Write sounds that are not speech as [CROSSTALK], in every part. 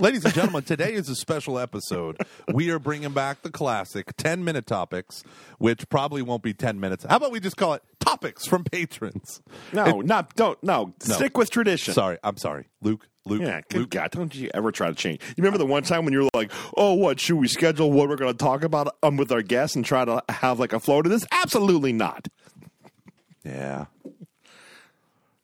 Ladies and gentlemen, today is a special episode. We are bringing back the classic 10 minute topics, which probably won't be 10 minutes. How about we just call it topics from patrons? No, not don't no. Stick with tradition. Sorry, I'm sorry. Luke, Luke, Yeah, good Luke. God, don't you ever try to change. You remember the one time when you were like, oh, what, should we schedule what we're going to talk about um, with our guests and try to have like a flow to this? Absolutely not. Yeah.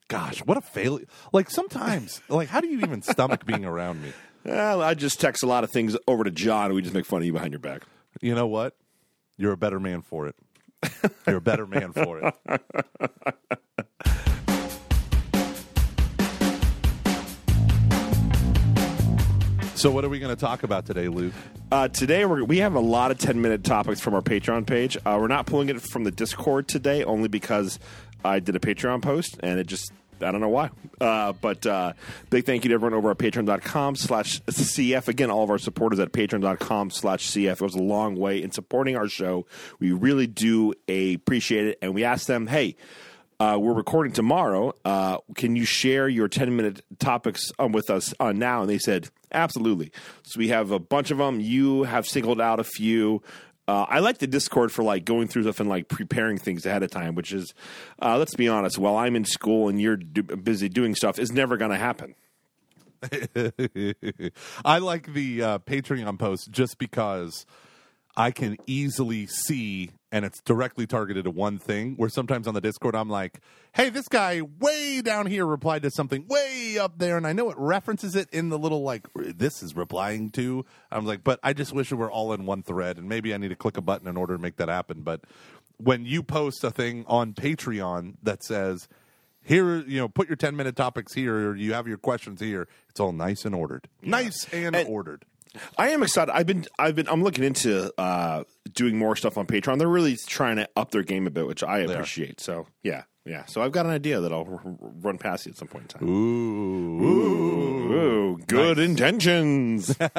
Gosh, what a failure. Like sometimes, like, how do you even stomach being around me? Well, I just text a lot of things over to John and we just make fun of you behind your back. You know what? You're a better man for it. You're a better man for it. [LAUGHS] So, what are we going to talk about today, Luke? Uh, today we're, we have a lot of 10 minute topics from our Patreon page. Uh, we're not pulling it from the Discord today only because I did a Patreon post and it just, I don't know why. Uh, but uh, big thank you to everyone over at patreon.com slash CF. Again, all of our supporters at patreon.com slash CF. It goes a long way in supporting our show. We really do appreciate it. And we asked them, hey, uh, we're recording tomorrow. Uh, can you share your 10 minute topics um, with us on now? And they said, absolutely. So we have a bunch of them. You have singled out a few. Uh, I like the Discord for like going through stuff and like preparing things ahead of time, which is, uh, let's be honest, while I'm in school and you're busy doing stuff, is never going to happen. [LAUGHS] I like the uh, Patreon post just because I can easily see, and it's directly targeted to one thing. Where sometimes on the Discord, I'm like, "Hey, this guy way down here replied to something way up there," and I know it references it in the little like this is replying to. I'm like, but I just wish it were all in one thread, and maybe I need to click a button in order to make that happen. But when you post a thing on Patreon that says here you know put your 10 minute topics here or you have your questions here it's all nice and ordered nice and, And- ordered I am excited. I've been, I've been, I'm looking into uh, doing more stuff on Patreon. They're really trying to up their game a bit, which I appreciate. So yeah, yeah. So I've got an idea that I'll r- r- run past you at some point in time. ooh, Ooh, good intentions. the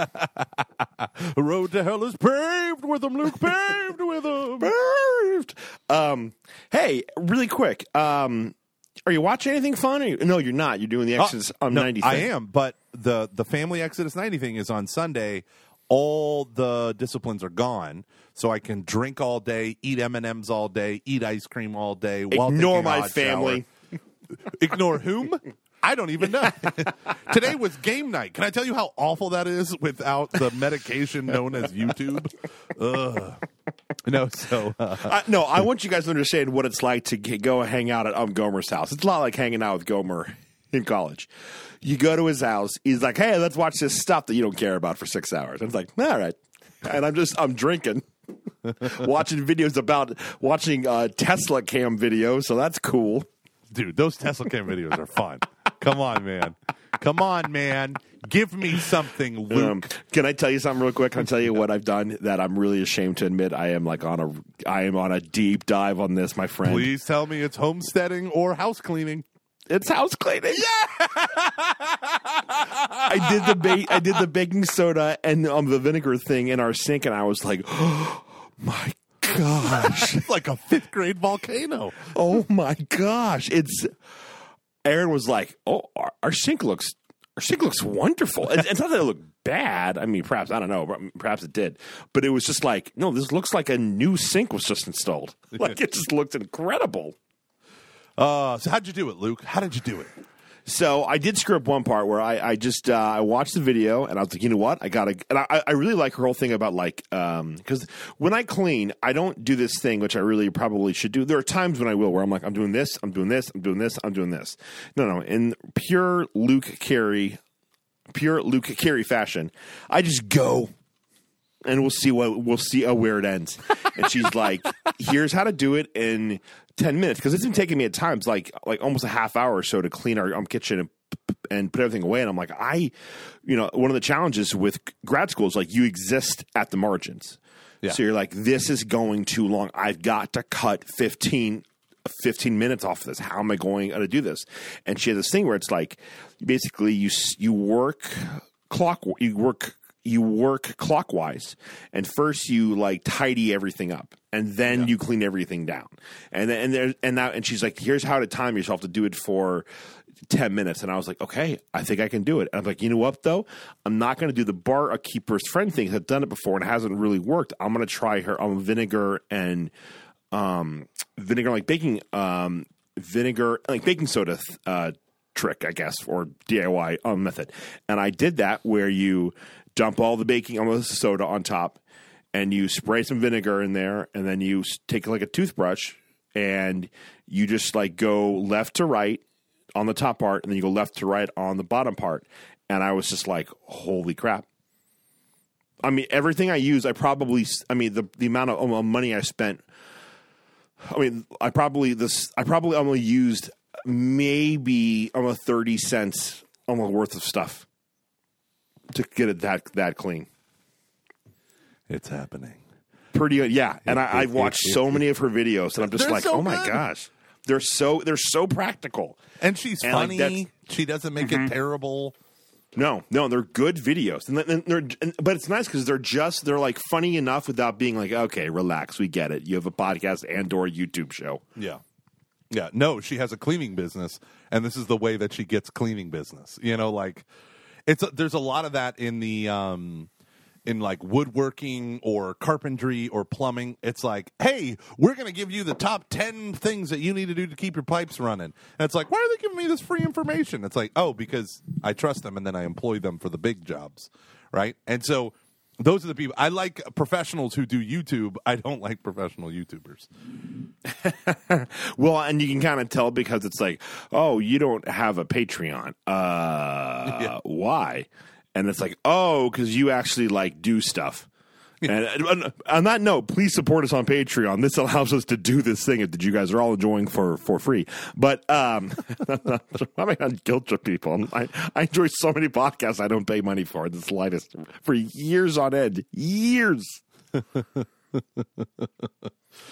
[LAUGHS] road to hell is paved with them luke paved with them paved. Um, hey, really quick. Um, are you watching anything fun? You, no, you're not. You're doing the uh, Exodus on No, 90 i am but the the family exodus 90 thing is on sunday all the disciplines are gone so i can drink all day eat m&ms all day eat ice cream all day while Ignore my family. Ignore whom? I don't even know. [LAUGHS] Today was game night. Can I tell you how awful that is without the medication known as YouTube? Ugh. [LAUGHS] No, so uh, I, no, I [LAUGHS] want you guys to understand what it's like to g- go hang out at um, Gomer's house. It's a lot like hanging out with Gomer in college. You go to his house. He's like, "Hey, let's watch this stuff that you don't care about for six hours." And it's like, "All right," and I'm just I'm drinking, [LAUGHS] watching videos about watching uh, Tesla cam videos. So that's cool. dude, those Tesla cam videos are fun. Come on, man. Come on, man. Give me something, Luke. Um, can I tell you something real quick? Can I tell you what I've done that I'm really ashamed to admit? I am like on a I am on a deep dive on this, my friend. Please tell me it's homesteading or house cleaning. It's house cleaning. Yeah. [LAUGHS] I did the ba- I did the baking soda and um, the vinegar thing in our sink, and I was like, oh, [GASPS] my gosh, [LAUGHS] like a fifth grade volcano. oh my gosh! It's Aaron was like, oh, our, our sink looks sink looks wonderful. It's, it's not that it looked bad. I mean, perhaps I don't know. Perhaps it did, but it was just like, no, this looks like a new sink was just installed. [LAUGHS] Like it just looked incredible. Uh, so how'd you do it, Luke? How did you do it? So I did screw up one part where I, I just uh, I watched the video and I was like, you know what, I gotta. And I, I really like her whole thing about like because when I clean, I don't do this thing which I really probably should do. There are times when I will where I'm like, I'm doing this, I'm doing this, I'm doing this, I'm doing this. No, no, in pure Luke Carey, pure Luke Carey fashion, I just go and we'll see what we'll see uh, where it ends. And she's like, "Here's how to do it in ten minutes," because it's been taking me at times like like almost a half hour or so to clean our um, kitchen and and put everything away. And I'm like, I, you know, one of the challenges with grad school is like you exist at the margins. Yeah. So you're like, this is going too long. I've got to cut 15 15 minutes off of this. How am I going to do this? And she has this thing where it's like, basically, you you work clock, you work you work clockwise, and first you like tidy everything up, and then you clean everything down, and then and there and that and she's like, here's how to time yourself to do it for 10 minutes. And I was like, okay, I think I can do it. And I'm like, you know what, though? I'm not going to do the bar a keeper's friend thing. I've done it before and it hasn't really worked. I'm going to try her on vinegar and um, vinegar, like baking, um, vinegar, like baking soda uh, trick, I guess, or DIY um, method. And I did that where you dump all the baking almost soda on top and you spray some vinegar in there and then you take like a toothbrush and you just like go left to right on the top part and then you go left to right on the bottom part. And i was just like holy crap. I mean everything i use i probably i mean the, the amount of money i spent i mean i probably this i probably only used maybe almost 30 cents almost worth of stuff to get it that that clean It's happening. pretty good. Yeah, and I, I've watched it- so many of her videos, and I'm just like, so oh my good. gosh, they're so they're so practical. And she's And, funny. that's- Mm-hmm. she doesn't make it terrible. No, no, they're good videos, and, and they're and, but it's nice because they're just they're like funny enough without being like, okay, relax, we get it. You have a podcast and or YouTube show. Yeah. Yeah. No, she has a cleaning business, and this is the way that she gets cleaning business. You know, like it's there's a lot of that in the um in like woodworking or carpentry or plumbing. It's like, hey, we're going to give you the top 10 things that you need to do to keep your pipes running. And it's like, why are they giving me this free information? It's like, oh, because I trust them and then I employ them for the big jobs. Right. And so those are the people I like professionals who do YouTube. I don't like professional YouTubers. [LAUGHS] Well, and you can kind of tell because it's like, oh, you don't have a Patreon. Uh, [LAUGHS] why? And it's like, oh, because you actually like do stuff. [LAUGHS] And, on that note, please support us on Patreon. This allows us to do this thing that you guys are all enjoying for for free. But um, [LAUGHS] I'm not guilt trip people. I, I enjoy so many podcasts I don't pay money for the slightest for years on end. Years. [LAUGHS]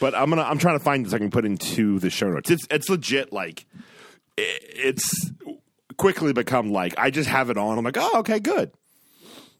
but I'm gonna I'm trying to find this I can put into the show notes. It's it's legit like i- it's quickly become like I just have it on. I'm like, oh, okay, good.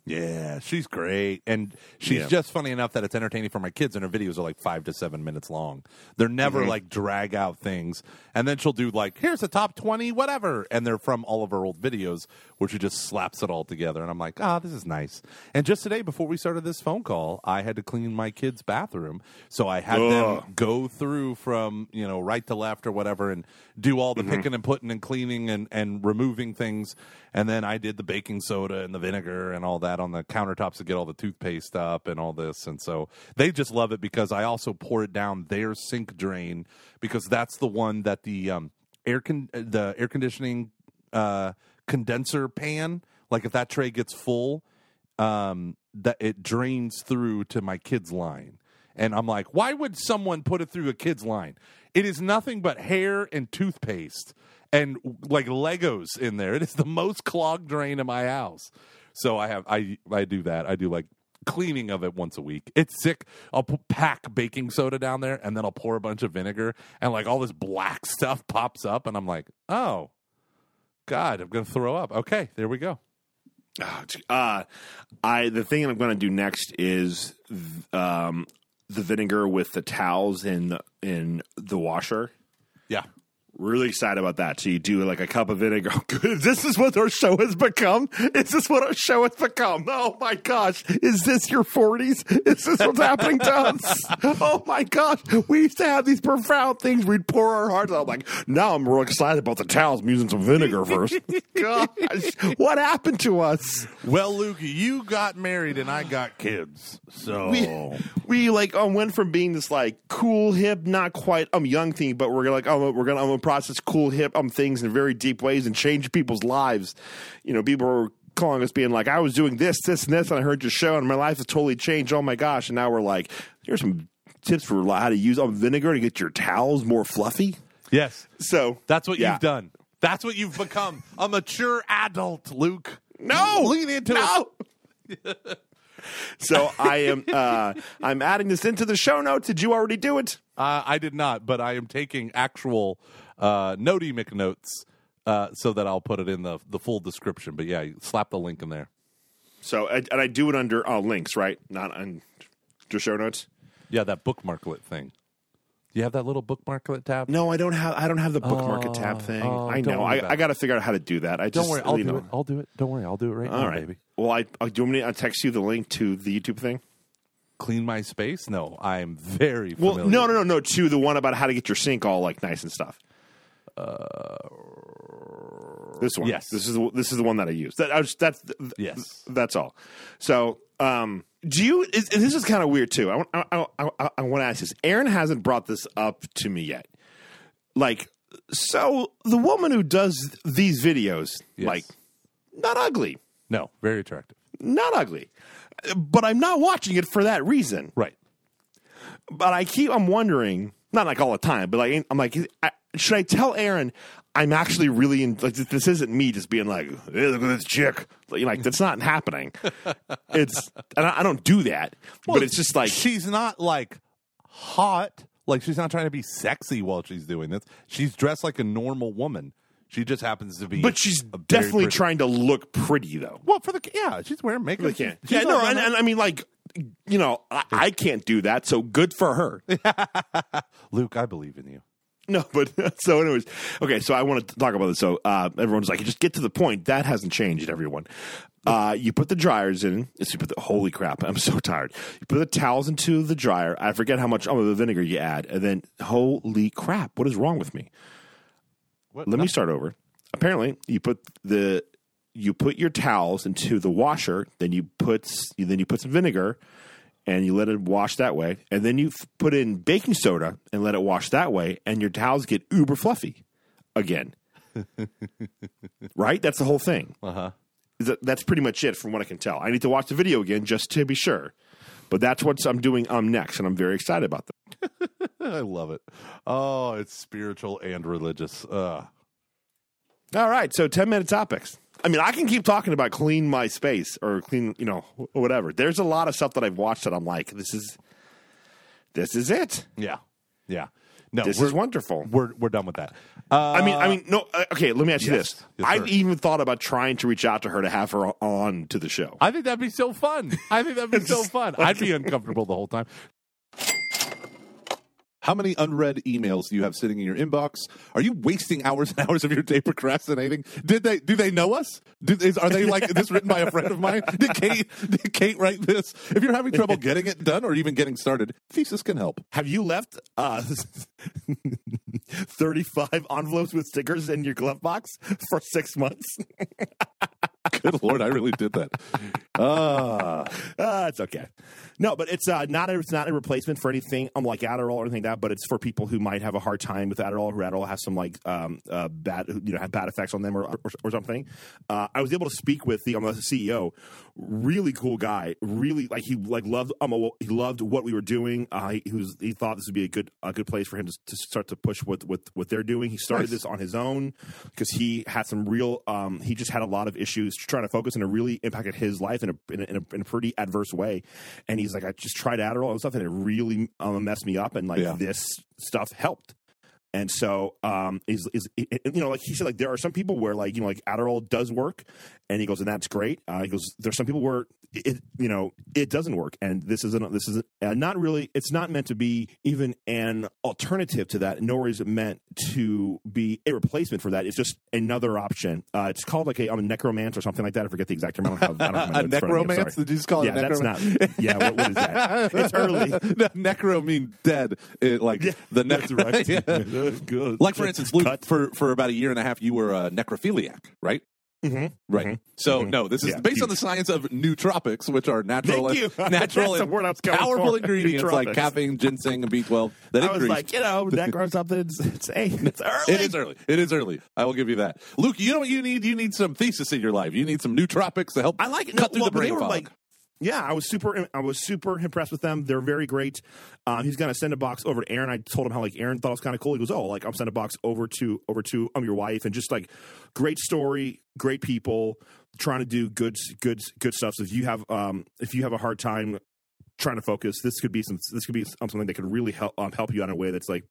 Yeah, she's great, and she's Yeah. just funny enough that it's entertaining for my kids. And her videos are like five to seven minutes long. They're never Mm-hmm. like drag out things. And then she'll do like, "Here's the top twenty, whatever," and they're from all of her old videos, where she just slaps it all together. And I'm like, "Ah, this is nice." And just today, before we started this phone call, I had to clean my kid's bathroom, so I had Ugh. them go through from you know right to left or whatever, and do all the Mm-hmm. picking and putting and cleaning and and removing things. And then I did the baking soda and the vinegar and all that on the countertops to get all the toothpaste up and all this. And so they just love it because I also pour it down their sink drain because that's the one that the um, air con- the air conditioning uh, condenser pan, like if that tray gets full, um, that it drains through to my kid's line. And I'm like, why would someone put it through a kid's line? It is nothing but hair and toothpaste and like Legos in there. It is the most clogged drain in my house. So I have I I do that. I do like cleaning of it once a week. It's sick. I'll pu- pack baking soda down there and then I'll pour a bunch of vinegar and like all this black [LAUGHS] stuff pops up and I'm like, "Oh, god, I'm going to throw up." Okay, there we go. Uh, I the thing I'm going to do next is um, the vinegar with the towels in in the washer. Yeah. Really excited about that. So you do like a cup of vinegar. [LAUGHS] this is what our show has become. Is this what our show has become? Oh my gosh! Is this your forties? Is this what's happening to us? [LAUGHS] Oh my gosh! We used to have these profound things. We'd pour our hearts out. Like now, I'm real excited about the towels. I'm using some vinegar first. [LAUGHS] gosh, what happened to us? Well, Luke, you got married and I got kids. So we, we like um, went from being this like cool hip not quite um young thing but we're like oh we're gonna I'm gonna process cool hip um things in very deep ways and change people's lives. You know people were calling us being like I was doing this this and this and I heard your show and my life has totally changed. Oh my gosh. And now we're like here's some tips for how to use um, vinegar to get your towels more fluffy. Yes, so that's what yeah. you've done. That's what you've become. A mature adult, Luke. no! Lean into no! [LAUGHS] so I am uh I'm adding this into the show notes. Did you already do it? Uh, I did not, but I am taking actual uh, Noti McNotes uh, so that I'll put it in the the full description. But yeah, slap the link in there. So and I do it under uh, links, right? Not on your show notes. Yeah, that bookmarklet thing. Do you have that little bookmarklet tab. No, I don't have. I don't have the bookmarklet Oh, tab thing. oh, I know. I, I got to figure out how to do that. I Don't just, worry, I'll do know. it. I'll do it. Don't worry, I'll do it right All now, right. baby. Well, I uh, do you want me to text you the link to the YouTube thing? Clean my space? No, I'm very Well, no, no, no, no. To the one about how to get your sink all like nice and stuff. This one. yes. This is the, this is the one that I use. That I was, that's th- Yes. That's all. So, um, do you? Is, and this is kind of weird too. I, want- I, I, I, I want to ask this. Aaron hasn't brought this up to me yet. Like, so the woman who does these videos, Yes. like, not ugly, No, very attractive. not ugly, but I'm not watching it for that reason. Right. But I keep, I'm wondering, not like all the time, but like, I'm like, I, should I tell Aaron I'm actually really in, like, this isn't me just being like, hey, look at this chick. Like, that's not happening. [LAUGHS] It's, and I, I don't do that, but it's just like, she's not like hot. Like she's not trying to be sexy while she's doing this. She's dressed like a normal woman. She just happens to be. but she's definitely trying to look pretty though. Well, for the yeah, she's wearing makeup. Really can't. She's Yeah, no, and, and I mean, like, you know, I, I can't do that, so good for her. [LAUGHS] Luke, I believe in you. [LAUGHS] No, but [LAUGHS] so anyways, okay. So I want to talk about this. So uh, everyone's like, just get to the point. That hasn't changed. Everyone, uh, you put the dryers in. Yes, you put the holy crap. [LAUGHS] I'm so tired. You put the towels into the dryer. I forget how much oh the vinegar you add, and then holy crap, what is wrong with me? What? Let me start over. Apparently, you put the you put your towels into the washer. Then you put then you put some vinegar, and you let it wash that way. And then you f- put in baking soda and let it wash that way, and your towels get uber fluffy again. [LAUGHS] right? That's the whole thing. Uh huh. That- That's pretty much it from what I can tell. I need to watch the video again just to be sure. But that's what I'm doing um next, and I'm very excited about that. [LAUGHS] I love it. Oh, it's spiritual and religious. Uh, All right, so 10 minute topics. I mean, I can keep talking about clean my space or clean, you know, whatever. There's a lot of stuff that I've watched that I'm like, this is, this is it. yeah, yeah. No, This we're, is wonderful. we're we're done with that. Uh, I mean, I mean, no. uh, Okay, let me ask you yes. this. Yes, I've even thought about trying to reach out to her to have her on to the show. I think that'd be so fun. I think that'd be [LAUGHS] so fun. I'd be uncomfortable the whole time. How many unread emails do you have sitting in your inbox? Are you wasting hours and [LAUGHS] hours of your day procrastinating? Did they do they know us? Did, is, are they like this written by a friend of mine? [LAUGHS] Did Kate did Kate write this? If you're having trouble getting it done or even getting started, Thesis can help. Have you left uh, [LAUGHS] 35 envelopes with stickers in your glove box for six months? [LAUGHS] Good lord, I really did that. Ah, Uh, it's okay. No, but it's uh, not a, it's not a replacement for anything um, like Adderall or anything like that. But it's for people who might have a hard time with Adderall, who Adderall has some like um, uh, bad you know have bad effects on them or or, or something. Uh, I was able to speak with the, um, the CEO, really cool guy, really like he like loved um he loved what we were doing. Uh, he, he was he thought this would be a good a good place for him to, to start to push with what what they're doing. He started Nice. this on his own because he had some real um, he just had a lot of issues trying to focus and it really impacted his life in a in a, in a, in a pretty adverse way and he's like i just tried adderall and stuff and it really um, messed me up and like Yeah. this stuff helped and so um is is you know like he said like there are some people where like you know like adderall does work and he goes and that's great. Uh, he goes there's some people where it you know it doesn't work. And this isn't this is uh, not really it's not meant to be even an alternative to that nor is it meant to be a replacement for that. It's just another option. Uh, it's called like a, um, a necromance or something like that. I forget the exact term. I don't have, I don't [LAUGHS] a notes in front of me. I'm necromance? Did you just call it yeah that's not yeah what, what is that? [LAUGHS] It's early. No, [LAUGHS] necro mean dead. It, like Yeah, the necro. Yeah. Good. Like for instance, Luke, Cut. for for about a year and a half, you were a necrophiliac, right? Mhm. Right. Mhm. So Mhm. no, this is Yeah, based on the science of nootropics, which are natural, you. [LAUGHS] natural, and word I was going powerful for. ingredients like caffeine, ginseng, and B12 that I was like, you know, [LAUGHS] necro something. It's, it's, hey, it's early. it is early. It is early. I will give you that, Luke. You know what you need? You need some thesis in your life. You need some nootropics to help. I like it. cut No, through well, the brain fog. like, yeah, I was super. I was super impressed with them. They're very great. Um, he's gonna send a box over to Aaron. I told him how like Aaron thought it was kind of cool. He goes, oh, like I'm sending a box over to over to um your wife, and just like great story, great people trying to do good good good stuff. So if you have um if you have a hard time trying to focus, this could be some this could be um, something that could really help um, help you out in a way that's like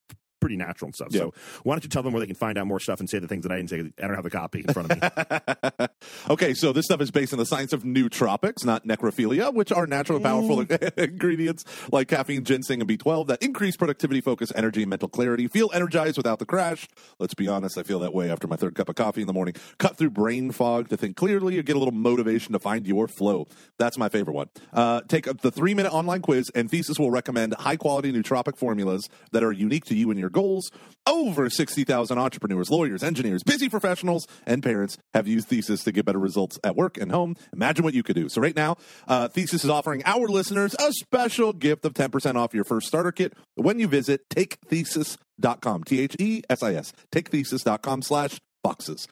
pretty natural and stuff. So why don't you tell them where they can find out more stuff and say the things that I didn't say? I don't have the copy in front of me. [LAUGHS] Okay, so this stuff is based on the science of nootropics, not necrophilia, which are natural and powerful [LAUGHS] ingredients like caffeine, ginseng, and B12 that increase productivity, focus, energy, and mental clarity. Feel energized without the crash. Let's be honest, I feel that way after my third cup of coffee in the morning. Cut through brain fog to think clearly or get a little motivation to find your flow. That's my favorite one. Uh, take up the three minute online quiz, and Thesis will recommend high quality nootropic formulas that are unique to you and your goals. Over 60,000 entrepreneurs, lawyers, engineers, busy professionals, and parents have used Thesis to get better results at work and home. Imagine what you could do. So, right now, uh, Thesis is offering our listeners a special gift of 10% off your first starter kit when you visit takethesis.com. T H E S I S. Takethesis.com slash foxes.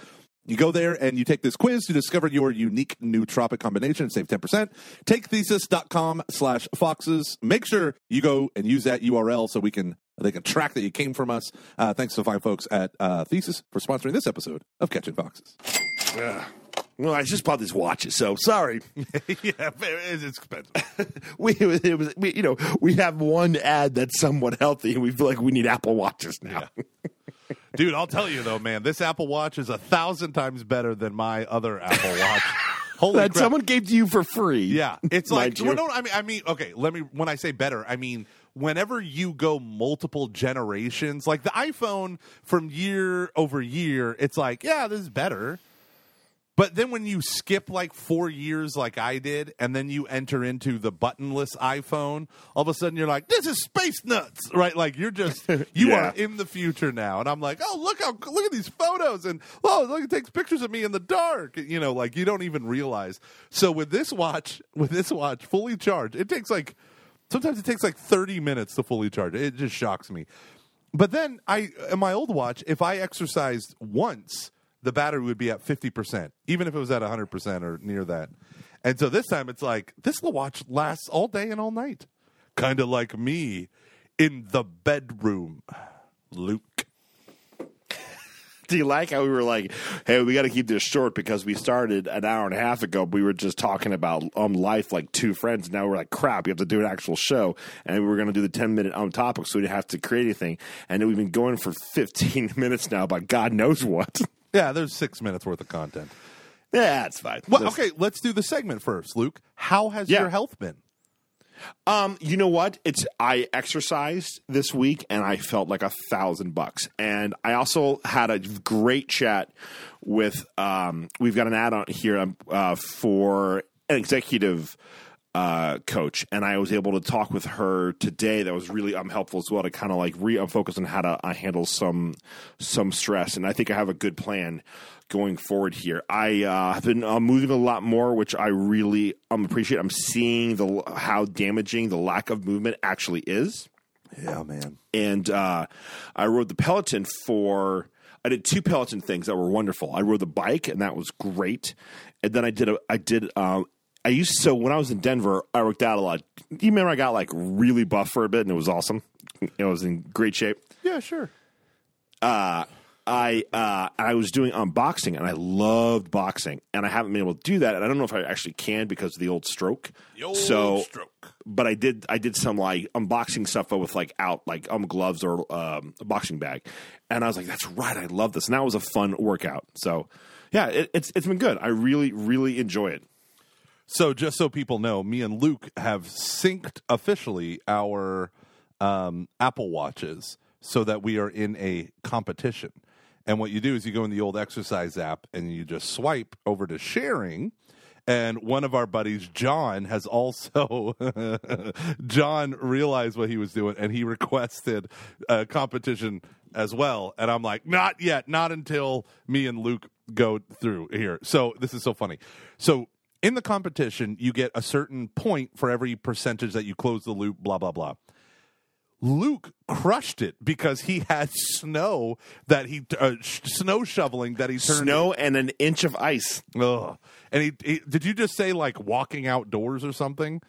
You go there and you take this quiz to discover your unique nootropic combination and save 10%. Takethesis.com slash foxes. Make sure you go and use that URL so we can they can track that you came from us. Uh, thanks to fine folks at uh, Thesis for sponsoring this episode of Catching Foxes. well, I just bought these watches, so sorry. [LAUGHS] yeah, it's expensive. [LAUGHS] we, it was, we, you know, we have one ad that's somewhat healthy, and we feel like we need Apple watches now. Dude, I'll tell you though, man, this Apple Watch is a thousand times better than my other Apple Watch. [LAUGHS] Holy that crap. someone gave to you for free. Yeah, it's like you. well, no, I mean, I mean, okay. Let me. When I say better, I mean whenever you go multiple generations, like the iPhone from year over year, it's like, yeah, this is better. But then when you skip like four years, like I did, and then you enter into the buttonless iPhone, all of a sudden you're like, "This is space nuts!" Right? Like you're just [LAUGHS] you Yeah. are in the future now, and I'm like, "Oh, look how look at these photos!" And oh, look, it takes pictures of me in the dark. You know, like you don't even realize. So with this watch, with this watch fully charged, it takes like sometimes it takes like 30 minutes to fully charge. It just shocks me. But then I in my old watch, if I exercised once, the battery would be at 50%, even if it was at 100% or near that. And so this time it's like this watch lasts all day and all night. Kind of like me in the bedroom. Luke. Do you like how we were like, hey, we got to keep this short because we started an hour and a half ago. We were just talking about um life like two friends. Now we're like, crap, we have to do an actual show, and we were going to do the ten minute um topic, so we didn't have to create anything. And we've been going for fifteen [LAUGHS] minutes now, but God knows what. [LAUGHS] Yeah, there's 6 minutes worth of content. yeah, it's fine. Well, That's- okay, let's do the segment first, Luke. How has Yeah. your health been? Um, you know what? It's I exercised this week and I felt like a thousand bucks. And I also had a great chat with um we've got an ad on here uh, for an executive uh, coach, and I was able to talk with her today. That was really um, helpful as well to kind of like re um, focus on how to uh, handle some some stress. And I think I have a good plan going forward here. I uh, have been uh, moving a lot more, which I really um, appreciate. I'm seeing the how damaging the lack of movement actually is Yeah, man. and uh, I rode the Peloton for. I did two Peloton things that were wonderful. I rode the bike, and that was great. And then I did a. I did. Um, I used so when I was in Denver, I worked out a lot. You remember I got like really buff for a bit, and it was awesome. It was in great shape. Yeah, sure. Uh, I uh, I was doing unboxing, and I loved boxing, and I haven't been able to do that. And I don't know if I actually can because of the old stroke. so stroke. but I did I did some like unboxing stuff with like out like um gloves or um, a boxing bag, and I was like, that's right, I love this, and that was a fun workout. So yeah, it, it's it's been good. I really really enjoy it. So, just so people know, me and Luke have synced officially our um, Apple Watches so that we are in a competition. And what you do is you go in the old exercise app and you just swipe over to sharing. And one of our buddies, John, has also [LAUGHS] John realized what he was doing and he requested a competition as well. And I'm like, not yet, not until me and Luke go through here. So this is so funny. So in the competition, you get a certain point for every percentage that you close the loop, blah, blah, blah. Luke crushed it because he had snow that he uh, sh- snow shoveling that he turned Snow and an inch of ice. Ugh. And he, he did you just say like walking outdoors or something?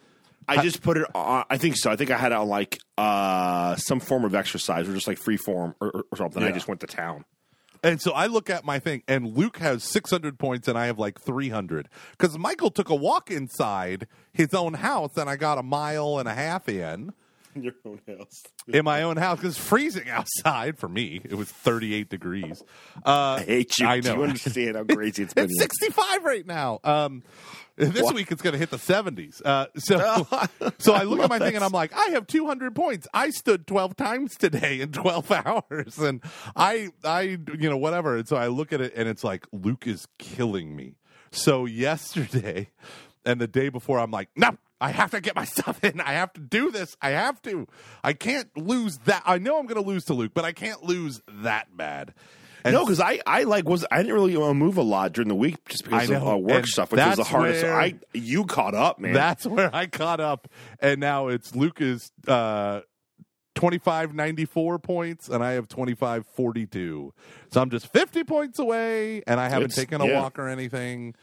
I just put it on. I think so. I think I had it on like uh, some form of exercise or just like free form or, or- or something. I just went to town. And so I look at my thing, and Luke has 600 points, and I have like 300. Because Michael took a walk inside his own house, and I got a mile and a half in. In your own house. in my own house because it's freezing outside for me. It was 38 degrees. Uh, I hate you. I Do know. you understand how crazy it's been? [LAUGHS] It's 65 right now. Um, this What? week it's going to hit the 70s. Uh, so, [LAUGHS] so I look at my thing and I'm like, I have 200 points. I stood 12 times today in 12 [LAUGHS] hours, and I, I, you know, whatever. And so I look at it and it's like Luke is killing me. So yesterday and the day before, I'm like, no. I have to get my [LAUGHS] stuff in. I have to do this. I have to. I can't lose that. I know I'm going to lose to Luke, but I can't lose that bad. And No, because I, I like was I didn't really uh, move a lot during the week just because I of uh, work and stuff, which was the hardest. where- I you caught up, man. That's where I caught up, and now it's Luke is uh, twenty five ninety four points, and I have twenty five forty two. So I'm just fifty points away, and I haven't It's- taken a yeah. walk or anything.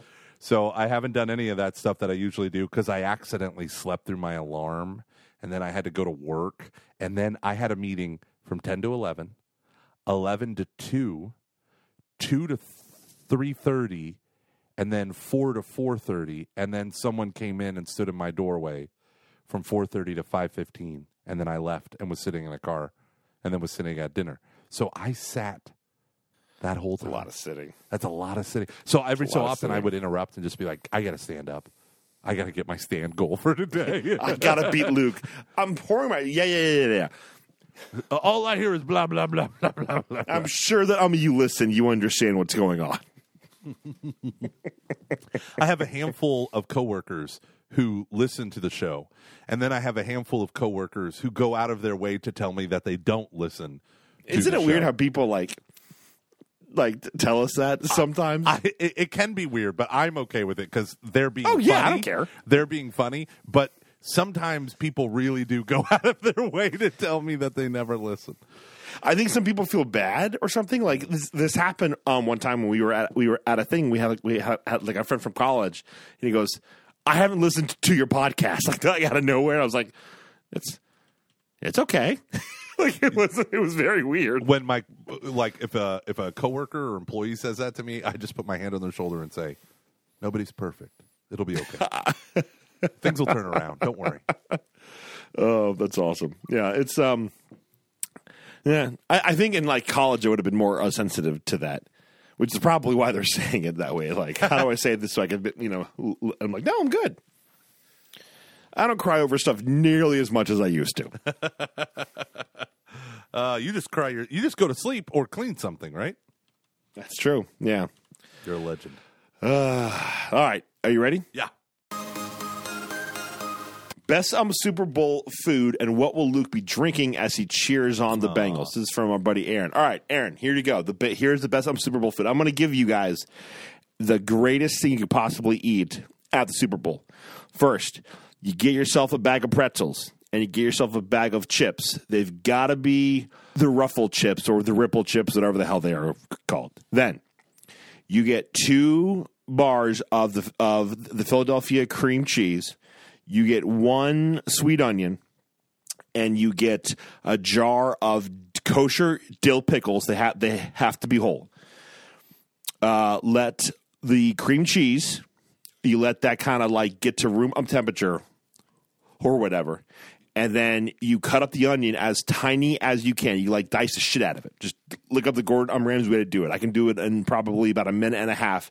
So I haven't done any of that stuff that I usually do because I accidentally slept through my alarm, and then I had to go to work, and then I had a meeting from ten to 11, 11 to two, two to three thirty, and then four to four thirty, and then someone came in and stood in my doorway from four thirty to five fifteen, and then I left and was sitting in a car, and then was sitting at dinner. So I sat that whole a lot of sitting. That's a lot of sitting. So every so often I would interrupt and just be like, I got to stand up. I got to get my stand goal for today. [LAUGHS] I gotta beat Luke. I'm pouring my yeah yeah yeah yeah. yeah. All I hear is blah blah blah blah blah blah. I'm sure that um you listen, you understand what's going on. [LAUGHS] I have a handful of coworkers who listen to the show, and then I have a handful of coworkers who go out of their way to tell me that they don't listen. Isn't it weird how people like like tell us that sometimes? I, it, it can be weird, but I'm okay with it because they're being. Oh, yeah, I funny. don't care. They're being funny, but sometimes people really do go [LAUGHS] out of their way to tell me that they never listen. I think some people feel bad or something. Like this, this happened um, one time when we were at we were at a thing. We had like, we had, had like a friend from college, and he goes, "I haven't listened to your podcast." [LAUGHS] Like like out of nowhere, I was like, "It's it's okay." [LAUGHS] like it was it was very weird. When my like, if a if a coworker or employee says that to me, I just put my hand on their shoulder and say, "Nobody's perfect. It'll be okay. [LAUGHS] Things will turn around. Don't worry." Oh, that's awesome. Yeah, it's um, yeah. I, I think in like college, I would have been more uh, sensitive to that, which is probably why they're [LAUGHS] saying it that way. Like, how do I say this so I can, you know? I'm like, no, I'm good. I don't cry over stuff nearly as much as I used to. [LAUGHS] Uh, you just cry. Your, you just go to sleep or clean something, right? That's true. Yeah. You're a legend. All right. Are you ready? Yeah. Best um Super Bowl food and what will Luke be drinking as he cheers on the Bengals? This is from our buddy Aaron. All right, Aaron, here you go. The bi- here's the best um Super Bowl food. I'm going to give you guys the greatest thing you could possibly eat at the Super Bowl. First, you get yourself a bag of pretzels and you get yourself a bag of chips. They've got to be the ruffle chips or the ripple chips, whatever the hell they are called. Then you get two bars of the of the Philadelphia cream cheese. You get one sweet onion, and you get a jar of kosher dill pickles. They have they have to be whole. Uh, let the cream cheese. You let that kind of like get to room um, temperature, or whatever, and then you cut up the onion as tiny as you can. You like dice the shit out of it. Just look up the Gordon um, Ramsay way to do it. I can do it in probably about a minute and a half.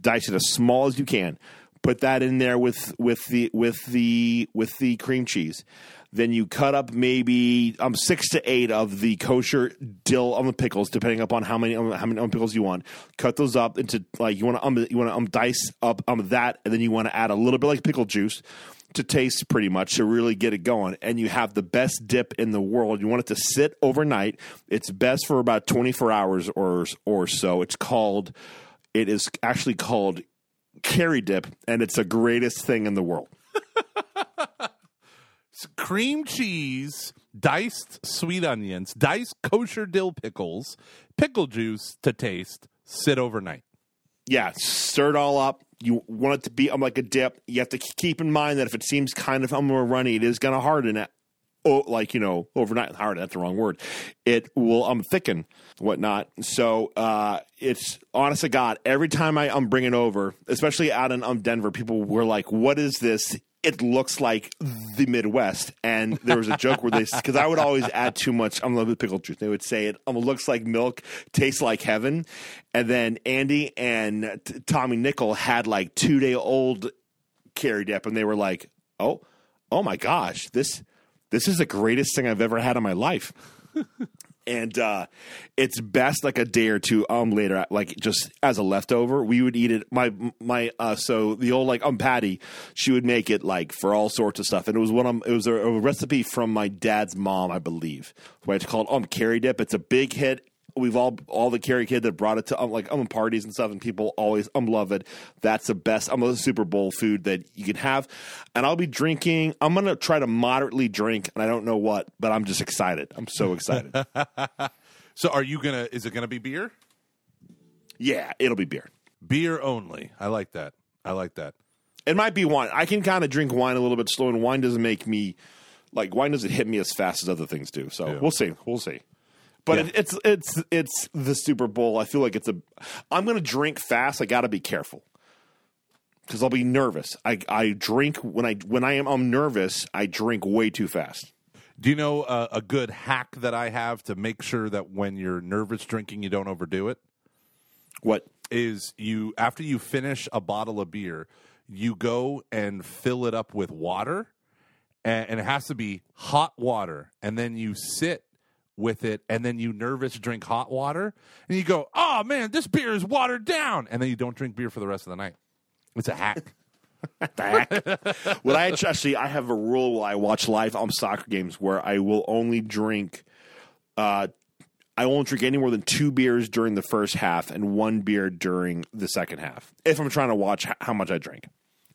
Dice it as small as you can. Put that in there with with the with the with the cream cheese. Then you cut up maybe um six to eight of the kosher dill on the pickles, depending upon how many um, how many um, pickles you want. Cut those up into like you want to um, you want to um, dice up um that, and then you want to add a little bit like pickle juice to taste pretty much to really get it going. And you have the best dip in the world. You want it to sit overnight. It's best for about 24 hours or or so. It's called it is actually called carry dip and it's the greatest thing in the world. [LAUGHS] Cream cheese, diced sweet onions, diced kosher dill pickles, pickle juice to taste. Sit overnight. Yeah, stir it all up. You want it to be um, like a dip. You have to keep in mind that if it seems kind of um, more runny, it is going to harden it. Oh, like you know, overnight harden. That's the wrong word. It will um thicken, whatnot. So uh, it's honest to God. Every time I um bring it over, especially out in um Denver, people were like, "What is this?" It looks like the Midwest. And there was a joke where they, because I would always add too much, I'm love with pickle juice. They would say it um, looks like milk, tastes like heaven. And then Andy and T- Tommy Nickel had like two day old carry dip, and they were like, oh, oh my gosh, this, this is the greatest thing I've ever had in my life. And uh, it's best like a day or two um later, like just as a leftover. We would eat it. My my uh, so the old like um Patty, she would make it like for all sorts of stuff, and it was one of it was a, a recipe from my dad's mom, I believe. Where it's called um carry dip. It's a big hit. We've all all the carry kid that brought it to um, like um parties and stuff, and people always um love it. That's the best um Super Bowl food that you can have. And I'll be drinking. I'm gonna try to moderately drink, and I don't know what, but I'm just excited. I'm so excited. [LAUGHS] So are you gonna? Is it gonna be beer? yeah, it'll be beer. Beer only. I like that. I like that. It might be wine. I can kind of drink wine a little bit slow, and wine doesn't make me like wine doesn't hit me as fast as other things do. So Yeah. we'll see. We'll see. But Yeah. it, it's it's it's the Super Bowl. I feel like it's a. I'm going to drink fast. I got to be careful because I'll be nervous. I I drink when I when I am I'm nervous. I drink way too fast. Do you know uh, a good hack that I have to make sure that when you're nervous drinking, you don't overdo it? What? Is you after you finish a bottle of beer, you go and fill it up with water, and, and it has to be hot water, and then you sit with it, and then you nervous drink hot water, and you go, "Oh man, this beer is watered down," and then you don't drink beer for the rest of the night. It's a hack. the heck? what I actually I have a rule while I watch live um, soccer games where I will only drink uh I won't drink any more than two beers during the first half and one beer during the second half. If I'm trying to watch how much I drink.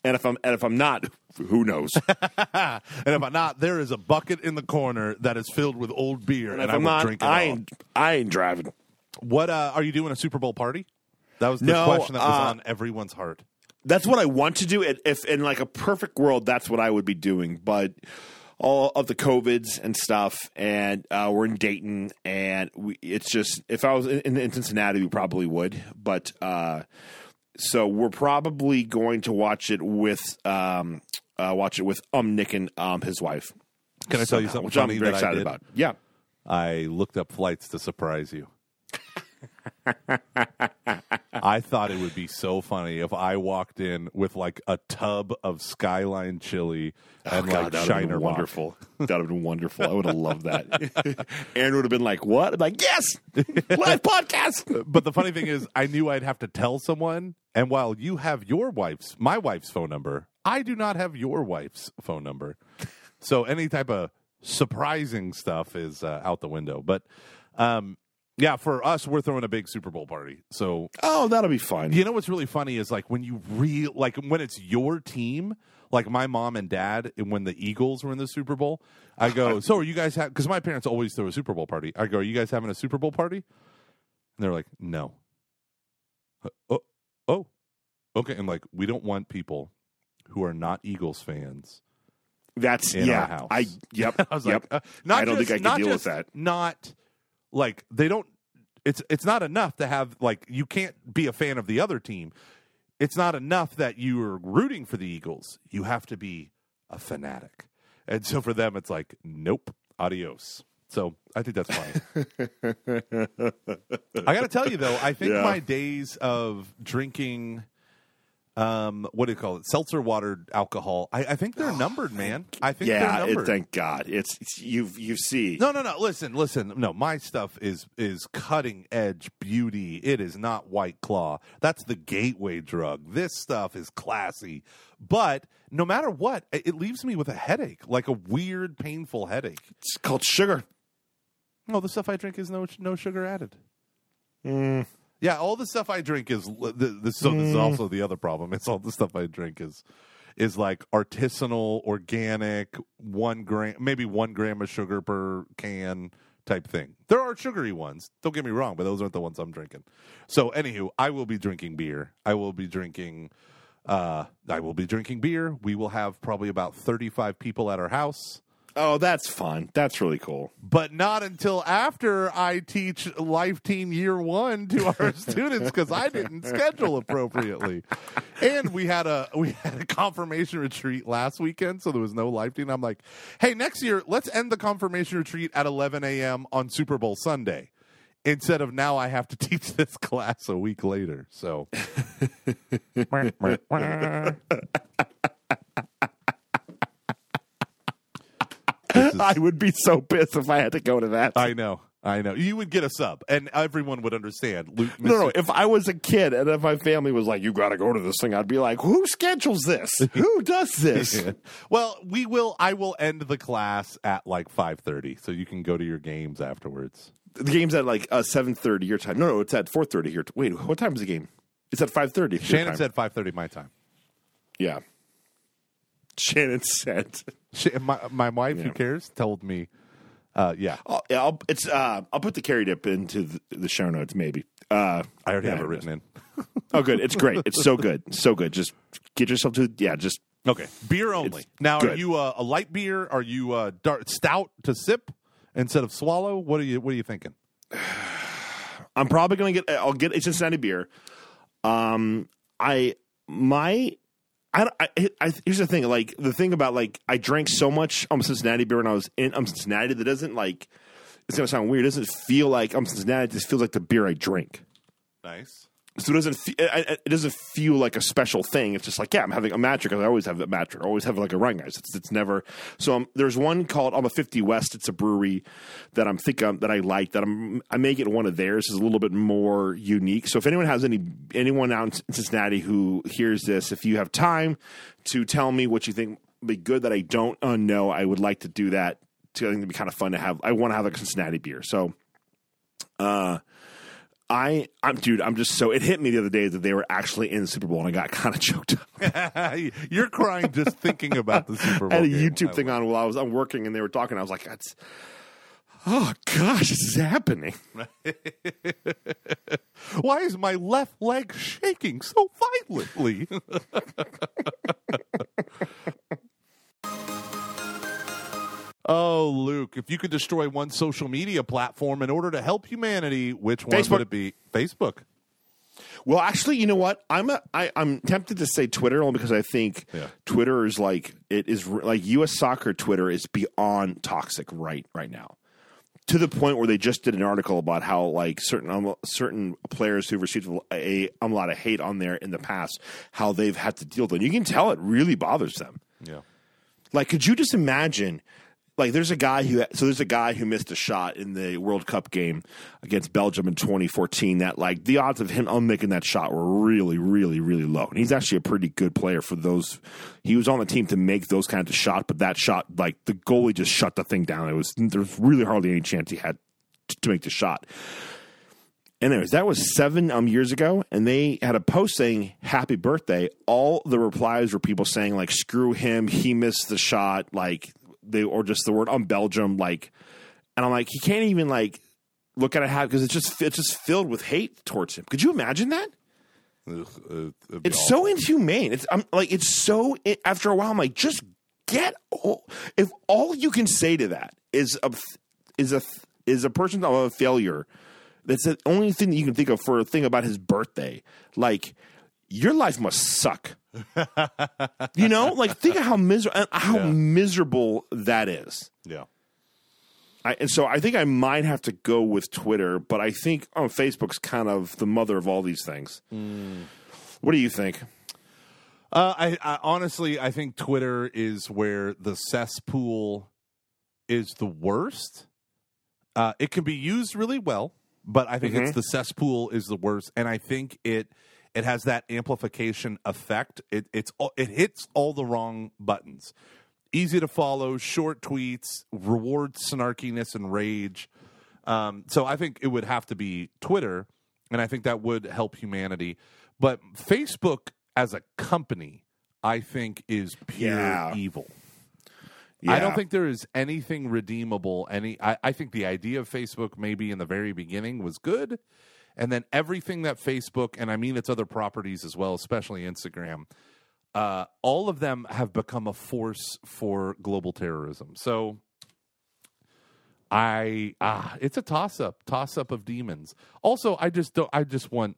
And if I'm and if I'm not, who knows? [LAUGHS] and if I'm not, there is a bucket in the corner that is filled with old beer, and, if I I'm will not, drink it I all. ain't I ain't driving. What uh, are you doing? A Super Bowl party? That was the No, question that was uh, on everyone's heart. That's what I want to do. If- If in like a perfect world, that's what I would be doing. But all of the covids and stuff, and uh, we're in Dayton, and we, it's just if I was in, in Cincinnati, we probably would. But uh, so we're probably going to watch it with um, uh, watch it with um Nick and um his wife. Can I tell you something which I'm very that I excited did? about? Yeah. I looked up flights to surprise you. I thought it would be so funny if I walked in with like a tub of Skyline chili and Oh, God, like that would have Shiner been wonderful. that would have been wonderful. I would have loved that. [LAUGHS] Aaron would have been like, "What?" I'm like, "Yes, live [LAUGHS] podcast." But the funny thing is, I knew I'd have to tell someone. And while you have your wife's, my wife's phone number, I do not have your wife's phone number. So any type of surprising stuff is uh, out the window. But um, yeah, for us, we're throwing a big Super Bowl party. So Oh, that'll be fun. you know what's really funny is like when you real like when it's your team. Like my mom and dad, and when the Eagles were in the Super Bowl, I go, [LAUGHS] "So are you guys?" Because my parents always throw a Super Bowl party. I go, "Are you guys having a Super Bowl party?" And they're like, "No." Uh, Oh, oh, okay. I'm like, we don't want people who are not Eagles fans. That's In yeah. I yep. [LAUGHS] I was yep. like, uh, not I don't just- think I can deal with that. Not like they don't. It's it's not enough to have like you can't be a fan of the other team. It's not enough that you are rooting for the Eagles. You have to be a fanatic, and so for them, it's like, nope, adios. So I think that's fine. [LAUGHS] I got to tell you though, I think Yeah. my days of drinking, um, what do you call it, seltzer water alcohol, I, I think they're numbered, man. I think yeah. It, thank God. It's, it's you. You see. No, no, no. Listen, listen. No, my stuff is is cutting edge beauty. It is not White Claw. That's the gateway drug. This stuff is classy. But no matter what, it it leaves me with a headache, like a weird, painful headache. It's called sugar. No, the stuff I drink is no no sugar added. Mm. Yeah, all the stuff I drink is the, the, so this is also the other problem. It's all the stuff I drink is is like artisanal, organic, one gram, maybe one gram of sugar per can type thing. There are sugary ones. Don't get me wrong, but those aren't the ones I'm drinking. So, anywho, I will be drinking beer. I will be drinking. Uh, I will be drinking beer. We will have probably about 35 people at our house. Oh, that's fun. That's really cool. but not until after I teach Life Team Year One to our [LAUGHS] students because I didn't schedule appropriately. And we had a we had a confirmation retreat last weekend, so there was no Life Team. I'm like, hey, next year let's end the confirmation retreat at 11 a.m. on Super Bowl Sunday. Instead of now, I have to [LAUGHS] teach this class a week later. So, [LAUGHS] is- [LAUGHS] I would be so pissed if I had to go to that. I know, I know. You would get a sub, and everyone would understand. Luke, no, no. If I was a kid and if my family was like, "You got to go to this thing," I'd be like, "Who schedules this? [LAUGHS] Who does this?" [LAUGHS] Well, we will. I will end the class at like five thirty, so you can go to your games afterwards. the game's at like uh, seven thirty your time. No, no, it's at four thirty here. T- Wait, what time is the game? It's at five thirty. Shannon said five thirty my time. "Yeah." Shannon said, She, my my wife, who cares, told me, uh, yeah, yeah, I'll, "It's uh, I'll put the carry dip into the, the show notes, maybe." Uh, I already yeah, have it written in. [LAUGHS] oh, good. It's great. It's so good. So good. Just get yourself to yeah. Just Okay, beer only. It's now, are you uh, a light beer? Are you uh, dark, stout to sip instead of swallow? What are you What are you thinking? [SIGHS] I'm probably gonna get. I'll get it's a Cincinnati beer. Um, I my. I, I, I, here's the thing. Like the thing about like I drank so much um Cincinnati beer when I was in um Cincinnati that doesn't like. It's gonna sound weird. It doesn't feel like um Cincinnati. It just feels like the beer I drink. Nice. So it doesn't. It doesn't feel like a special thing. It's just like yeah, I'm having a matcha because I always have a matcha. I always have like a run, guys. It's, it's never. So um, there's one called I'm a 50 West. It's a brewery that I'm think um, that I like. That I'm I may get one of theirs. is a little bit more unique. So if anyone has any anyone out in Cincinnati who hears this, if you have time to tell me what you think would be good that I don't uh, know, I would like to do that. To, I think it'd be kind of fun to have. I want to have a Cincinnati beer. So. Uh, I, I'm, dude, I'm just so. It hit me the other day that they were actually in the Super Bowl, and I got [LAUGHS] kind of choked up. [LAUGHS] You're crying just thinking about the Super Bowl. [LAUGHS] I had a game. YouTube thing on while I was I'm working, and they were talking. I was like, "That's, oh gosh, this is happening." Why is my left leg shaking so violently? Oh, Luke, if you could destroy one social media platform in order to help humanity, which one Facebook. would it be? Facebook. Well, actually, you know what? I'm a, I, I'm tempted to say Twitter only because I think Yeah. Twitter is like it is like U.S. soccer Twitter is beyond toxic right right now. To the point where they just did an article about how like certain um, certain players who've received a, a lot of hate on there in the past, how they've had to deal with it. You can tell it really bothers them. Yeah. Like, could you just imagine? Like, there's a guy who so there's a guy who missed a shot in the World Cup game against Belgium in 2014. That like the odds of him on making that shot were really, really, really low. And he's actually a pretty good player for those. He was on the team to make those kinds of shots, but that shot, like the goalie, just shut the thing down. It was there was really hardly any chance he had t- to make the shot. Anyways, that was seven um, years ago, and they had a post saying "Happy Birthday." All the replies were people saying like "Screw him, he missed the shot," like they or just the word "on Belgium," like, and I'm like, he can't even like look at it how because it's just it's just filled with hate towards him. Could you imagine that? Ugh, uh, It's awful. so inhumane. It's I'm like it's so. It, after a while, I'm like, just get. All, if all you can say to that is a is a is a person of a failure. That's the only thing that you can think of for a thing about his birthday. Like your life must suck. you know, [LAUGHS] like think of how miserable how Yeah. miserable that is. Yeah. I, and so I think I might have to go with Twitter, but I think oh, Facebook's kind of the mother of all these things. What do you think? Uh, I, I honestly, I think Twitter is where the cesspool is the worst. Uh, it can be used really well, but I think it's the cesspool is the worst, and I think it it has that amplification effect. It it's it hits all the wrong buttons. Easy to follow, short tweets, rewards snarkiness and rage. Um, so I think it would have to be Twitter, and I think that would help humanity. But Facebook as a company, I think, is pure Yeah. evil. I don't think there is anything redeemable. Any, I, I think the idea of Facebook maybe in the very beginning was good, and then everything that Facebook and I mean its other properties as well, especially Instagram, uh, all of them have become a force for global terrorism. So I ah, it's a toss up, toss up of demons. Also, I just don't. I just want,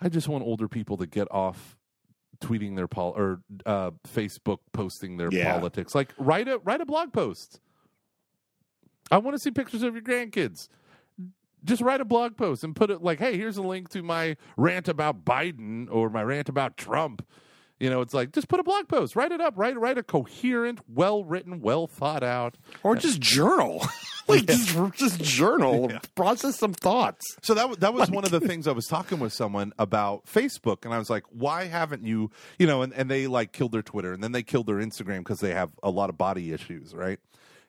I just want older people to get off tweeting their pol or uh, Facebook posting their Yeah. politics. Like write a write a blog post. I want to see pictures of your grandkids. Just write a blog post and put it like, "Hey, here's a link to my rant about Biden or my rant about Trump." You know, it's like just put a blog post, write it up, write write a coherent, well written, well thought out. or just journal, [LAUGHS] like just, just journal, [LAUGHS] process some thoughts. So that that was one of the [LAUGHS] things I was talking with someone about Facebook, and I was like, "Why haven't you?" You know, and, and they like killed their Twitter, and then they killed their Instagram because they have a lot of body issues, right?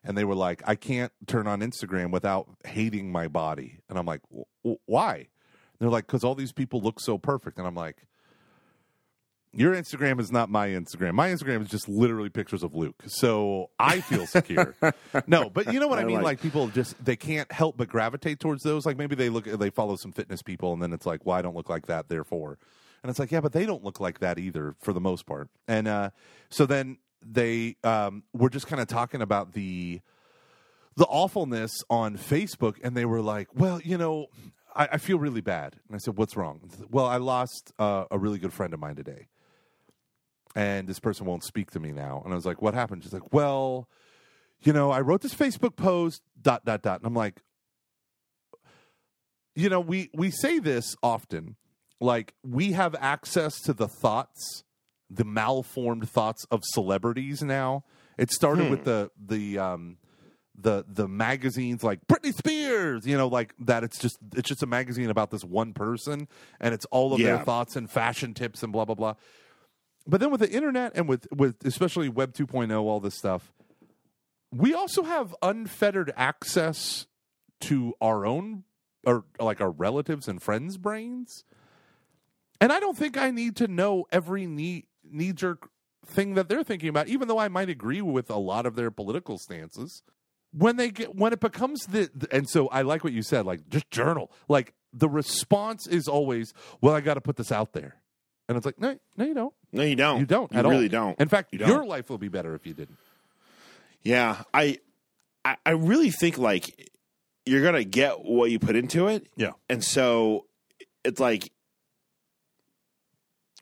And they were like, "I can't turn on Instagram without hating my body," and I'm like, "W- w- "Why?" And they're like, "Because all these people look so perfect," and I'm like. Your Instagram is not my Instagram. My Instagram is just literally pictures of Luke. So I feel secure. [LAUGHS] no, but you know what I, I mean? like- Like people just they can't help but gravitate towards those. Like maybe they look they follow some fitness people and then it's like, well, I don't look like that, therefore. And it's like, yeah, but they don't look like that either for the most part. And uh so then they um were just kind of talking about the the awfulness on Facebook, and they were like, "Well, you know, I, I feel really bad." And I said, "What's wrong?" Well, I lost uh, a really good friend of mine today, and this person won't speak to me now. And I was like, "What happened?" She's like, "Well, you know, I wrote this Facebook post, dot dot dot," and I'm like, "You know, we we say this often, like we have access to the thoughts." The malformed thoughts of celebrities now. It started with the the um, the the magazines like Britney Spears, you know, like that. It's just it's just a magazine about this one person, and it's all of their thoughts and fashion tips and blah blah blah. But then with the internet and with with especially Web 2.0, all this stuff, we also have unfettered access to our own or like our relatives and friends' brains. And I don't think I need to know every knee knee jerk thing that they're thinking about, even though I might agree with a lot of their political stances. When they get when it becomes the and so I like what you said, like just journal. Like the response is always, Well, I gotta put this out there. And it's like, no, no, you don't. No, you don't. You don't You really all. don't. In fact, You don't. your life will be better if you didn't. Yeah, I, I, I really think like you're gonna get what you put into it. Yeah. and so it's like,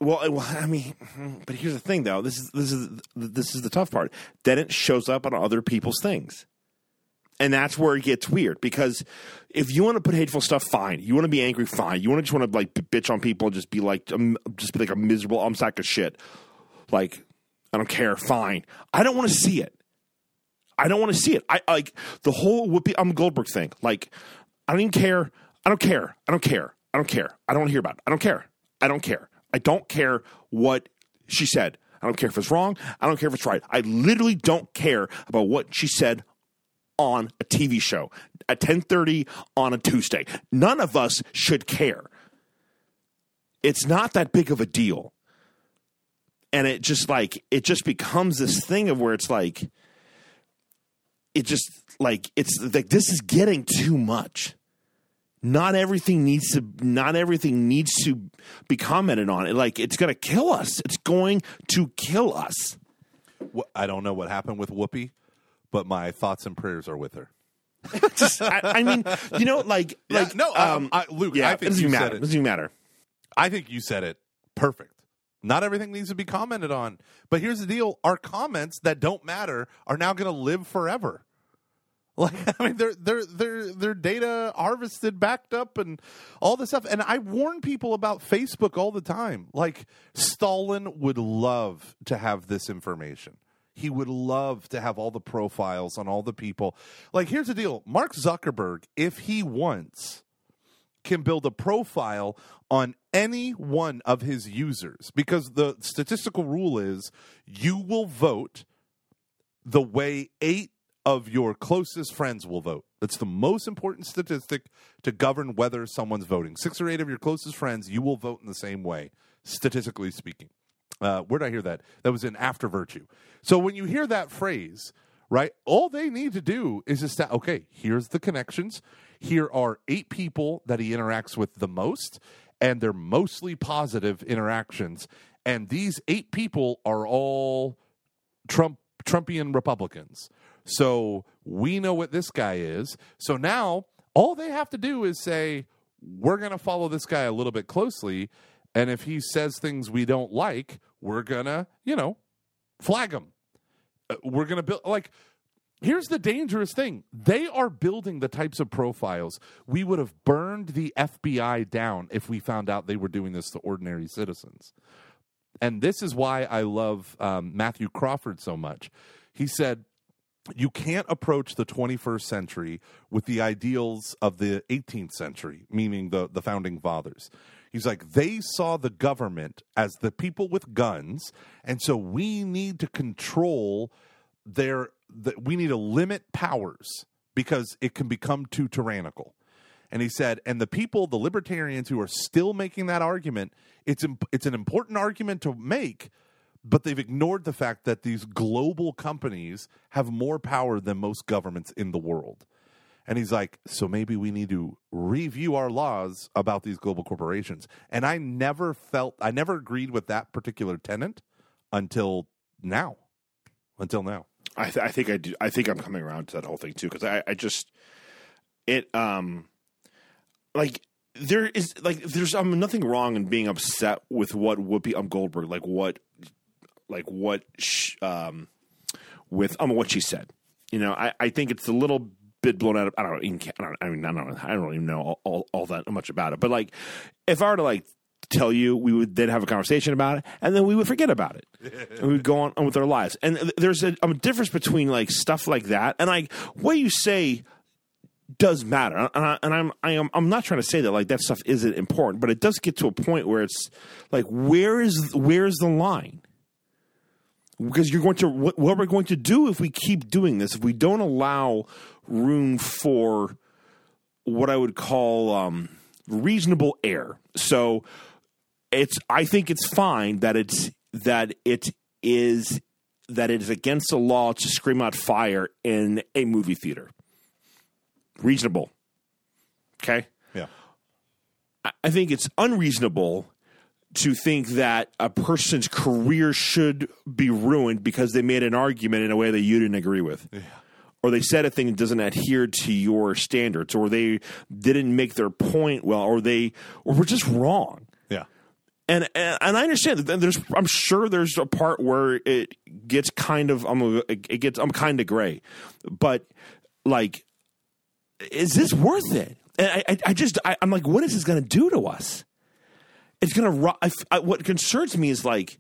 well, well, I mean, but here's the thing, though. This is this is this is the tough part. Then it shows up on other people's things. And that's where it gets weird because if you want to put hateful stuff, fine. You want to be angry, fine. You want to just want to like bitch on people and just be like, um, just be like a miserable um sack of shit. Like, I don't care, fine. I don't want to see it. I don't want to see it. I like the whole Whoopi um Goldberg thing. Like, I don't even care. I don't care. I don't care. I don't care. I don't want to hear about it. I don't care. I don't care. I don't care what she said. I don't care if it's wrong. I don't care if it's right. I literally don't care about what she said on a TV show at 10:30 on a Tuesday. None of us should care. It's not that big of a deal. And it just like it just becomes this thing of where it's like it just like it's like this is getting too much. Not everything needs to not everything needs to be commented on. It like it's going to kill us. It's going to kill us. Wh- I don't know what happened with Whoopi, but my thoughts and prayers are with her. [LAUGHS] Just I, I mean, you know like Yeah, like no, um, I- Luke, yeah, I it think doesn't you even said matter. it. It doesn't matter. I think you said it perfect. Not everything needs to be commented on. But here's the deal our comments that don't matter are now going to live forever. [LAUGHS] Like I mean, they're they're they're they're data harvested, backed up, and all this stuff. And I warn people about Facebook all the time. Like Stalin would love to have this information. He would love to have all the profiles on all the people. Like here's the deal: Mark Zuckerberg, if he wants, can build a profile on any one of his users because the statistical rule is you will vote the way eight of your closest friends will vote. That's the most important statistic to govern whether someone's voting. Six or eight of your closest friends, you will vote in the same way, statistically speaking. Uh, where did I hear that? That was in After Virtue. So when you hear that phrase, right, all they need to do is just that, okay, here's the connections. Here are eight people that he interacts with the most, and they're mostly positive interactions. and these eight people are all Trump Trumpian Republicans. So we know what this guy is. So now all they have to do is say, we're going to follow this guy a little bit closely. And if he says things we don't like, we're going to, you know, flag him. Uh, we're going to build, like, here's the dangerous thing they are building the types of profiles we would have burned the FBI down if we found out they were doing this to ordinary citizens. And this is why I love um, Matthew Crawford so much. He said, you can't approach the 21st century with the ideals of the 18th century, meaning the, the founding fathers. He's like, they saw the government as the people with guns, and so we need to control their, the, we need to limit powers because it can become too tyrannical. And he said, and the people, the libertarians who are still making that argument, it's imp- it's an important argument to make, but they've ignored the fact that these global companies have more power than most governments in the world. And he's like, so maybe we need to review our laws about these global corporations. And I never felt, I never agreed with that particular tenant until now. Until now. I, th- I think I do. I think I'm coming around to that whole thing too because I, I just it um like there is like there's um, nothing wrong in being upset with what Whoopi um Goldberg like what like what sh- um with um what she said. You know, I, I think it's a little bit blown out of I don't even I don't I mean I don't I don't even know all, all, all that much about it. But like if I were to like tell you, we would then have a conversation about it, and then we would forget about it, and we would go on, on with our lives. And there's a, a difference between like stuff like that and like what you say does matter, and, I, and I'm I am I'm not trying to say that like that stuff isn't important, but it does get to a point where it's like where is where's the line? Because you're going to what, what we're going to do if we keep doing this, if we don't allow room for what I would call um, reasonable error. So it's I think it's fine that it's that it is that it is against the law to scream out fire in a movie theater. Reasonable. Okay? Yeah. I- I think it's unreasonable to think that a person's career should be ruined because they made an argument in a way that you didn't agree with. Or they said a thing that doesn't adhere to your standards, or they didn't make their point well, or they or were just wrong Yeah. and and, and I understand that there's I'm sure there's a part where it gets kind of I'm it gets I'm kind of gray, but like, is this worth it? And I I, I just I, I'm like, what is this going to do to us? It's going to ro- I, I, what concerns me is like.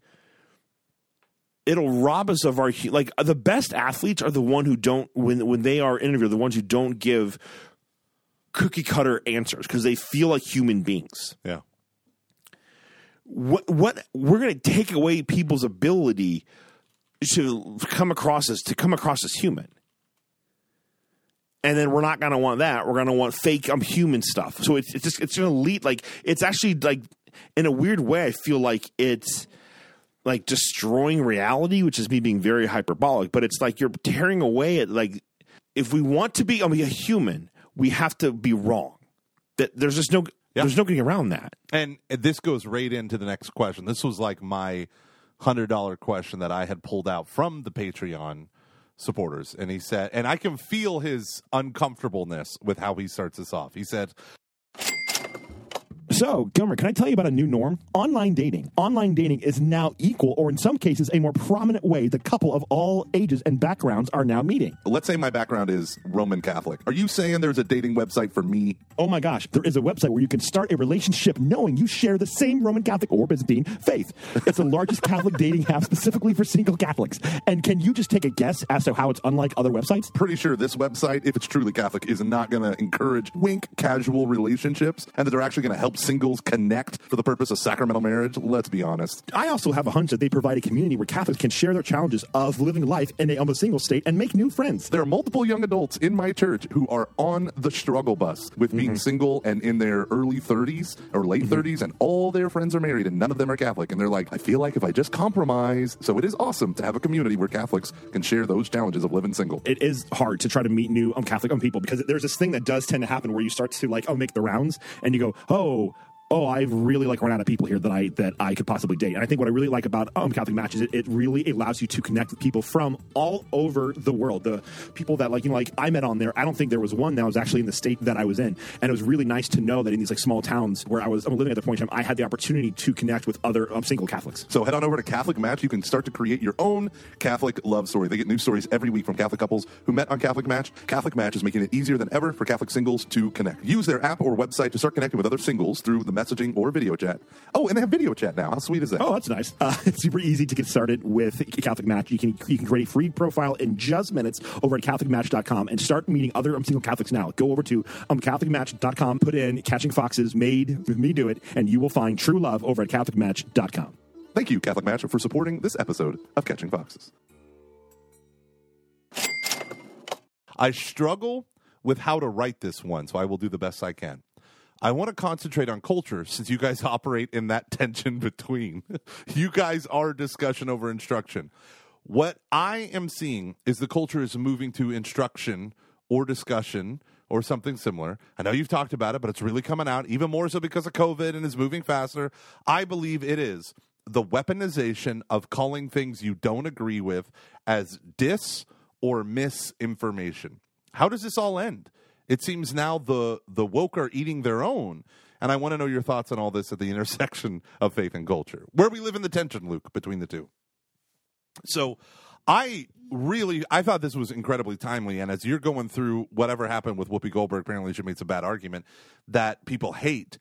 It'll rob us of our like the best athletes are the one who don't when when they are interviewed the ones who don't give cookie cutter answers because they feel like human beings Yeah. what what we're going to take away people's ability to come across as to come across as human and then we're not going to want that we're going to want fake i'm human stuff so it's, it's just it's going to lead like it's actually like in a weird way i feel like it's like destroying reality which is me being very hyperbolic but it's like you're tearing away at like if we want to be I mean, a human we have to be wrong that there's just no Yeah. there's no getting around that And this goes right into the next question. This was like my hundred dollar question that I had pulled out from the Patreon supporters. And he said, and I can feel his uncomfortableness with how he starts this off. He said, So, Gilmer, can I tell you about a new norm? Online dating. Online dating is now equal, or in some cases, a more prominent way the couple of all ages and backgrounds are now meeting. Let's say my background is Roman Catholic. Are you saying there's a dating website for me? Oh my gosh, there is a website where you can start a relationship knowing you share the same Roman Catholic or Byzantine faith. It's the largest Catholic dating app specifically for single Catholics. And can you just take a guess as to how it's unlike other websites? Pretty sure this website, if it's truly Catholic, is not going to encourage wink casual relationships and that they're actually going to help singles connect for the purpose of sacramental marriage. Let's be honest. I also have a hunch that they provide a community where Catholics can share their challenges of living life in a almost single state and make new friends. There are multiple young adults in my church who are on the struggle bus with being single and in their early 30s or late 30s, and all their friends are married, and none of them are Catholic. And they're like, I feel like if I just compromise. So it is awesome to have a community where Catholics can share those challenges of living single. it is hard to try to meet new um, Catholic um, people because there's this thing that does tend to happen where you start to like oh make the rounds and you go oh oh, I really like run out of people here that I that I could possibly date. And I think what I really like about um, Catholic Match is it, it really allows you to connect with people from all over the world. The people that like you know like I met on there. I don't think there was one that was actually in the state that I was in, and it was really nice to know that in these like small towns where I was I'm living at the point in time, I had the opportunity to connect with other um, single Catholics. So head on over to Catholic Match. You can start to create your own Catholic love story. They get new stories every week from Catholic couples who met on Catholic Match. Catholic Match is making it easier than ever for Catholic singles to connect. Use their app or website to start connecting with other singles through the messaging or video chat. Oh, and they have video chat now. How sweet is that? Oh, that's nice. [LAUGHS] Uh, it's super easy to get started with Catholic Match. You can you can create a free profile in just minutes over at CatholicMatch.com and start meeting other um, single Catholics now. Go over to um, CatholicMatch.com, put in Catching Foxes, made with me do it, and you will find true love over at CatholicMatch.com. Thank you, Catholic Match, for supporting this episode of Catching Foxes. I struggle with how to write this one, so I will do the best I can. I want to concentrate on culture since you guys [LAUGHS] operate in that tension between. [LAUGHS] you guys are discussion over instruction. What I am seeing is the culture is moving to instruction or discussion or something similar. I know you've talked about it, but it's really coming out even more so because of COVID and is moving faster. I believe it is the weaponization of calling things you don't agree with as dis or misinformation. How does this all end? It seems now the the woke are eating their own. And I want to know your thoughts on all this at the [LAUGHS] intersection of faith and culture. Where we live in the tension, Luke, between the two. So I really I thought this was incredibly timely. And as you're going through whatever happened with Whoopi Goldberg, apparently she made some bad argument that people hate.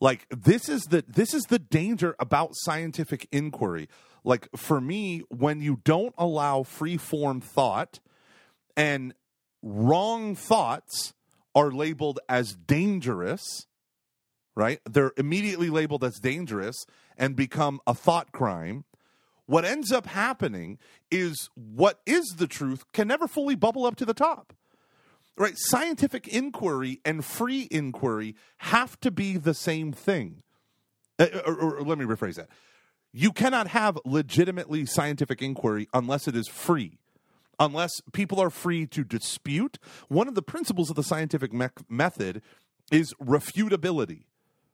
Like this is the this is the danger about scientific inquiry. Like for me, when you don't allow free form thought and wrong thoughts are labeled as dangerous, right? They're immediately labeled as dangerous and become a thought crime. What ends up happening is what is the truth can never fully bubble up to the top. Right? Scientific inquiry and free inquiry have to be the same thing. Uh, or, or, or let me rephrase that. You cannot have legitimately scientific inquiry unless it is free unless people are free to dispute. One of the principles of the scientific me- method is refutability.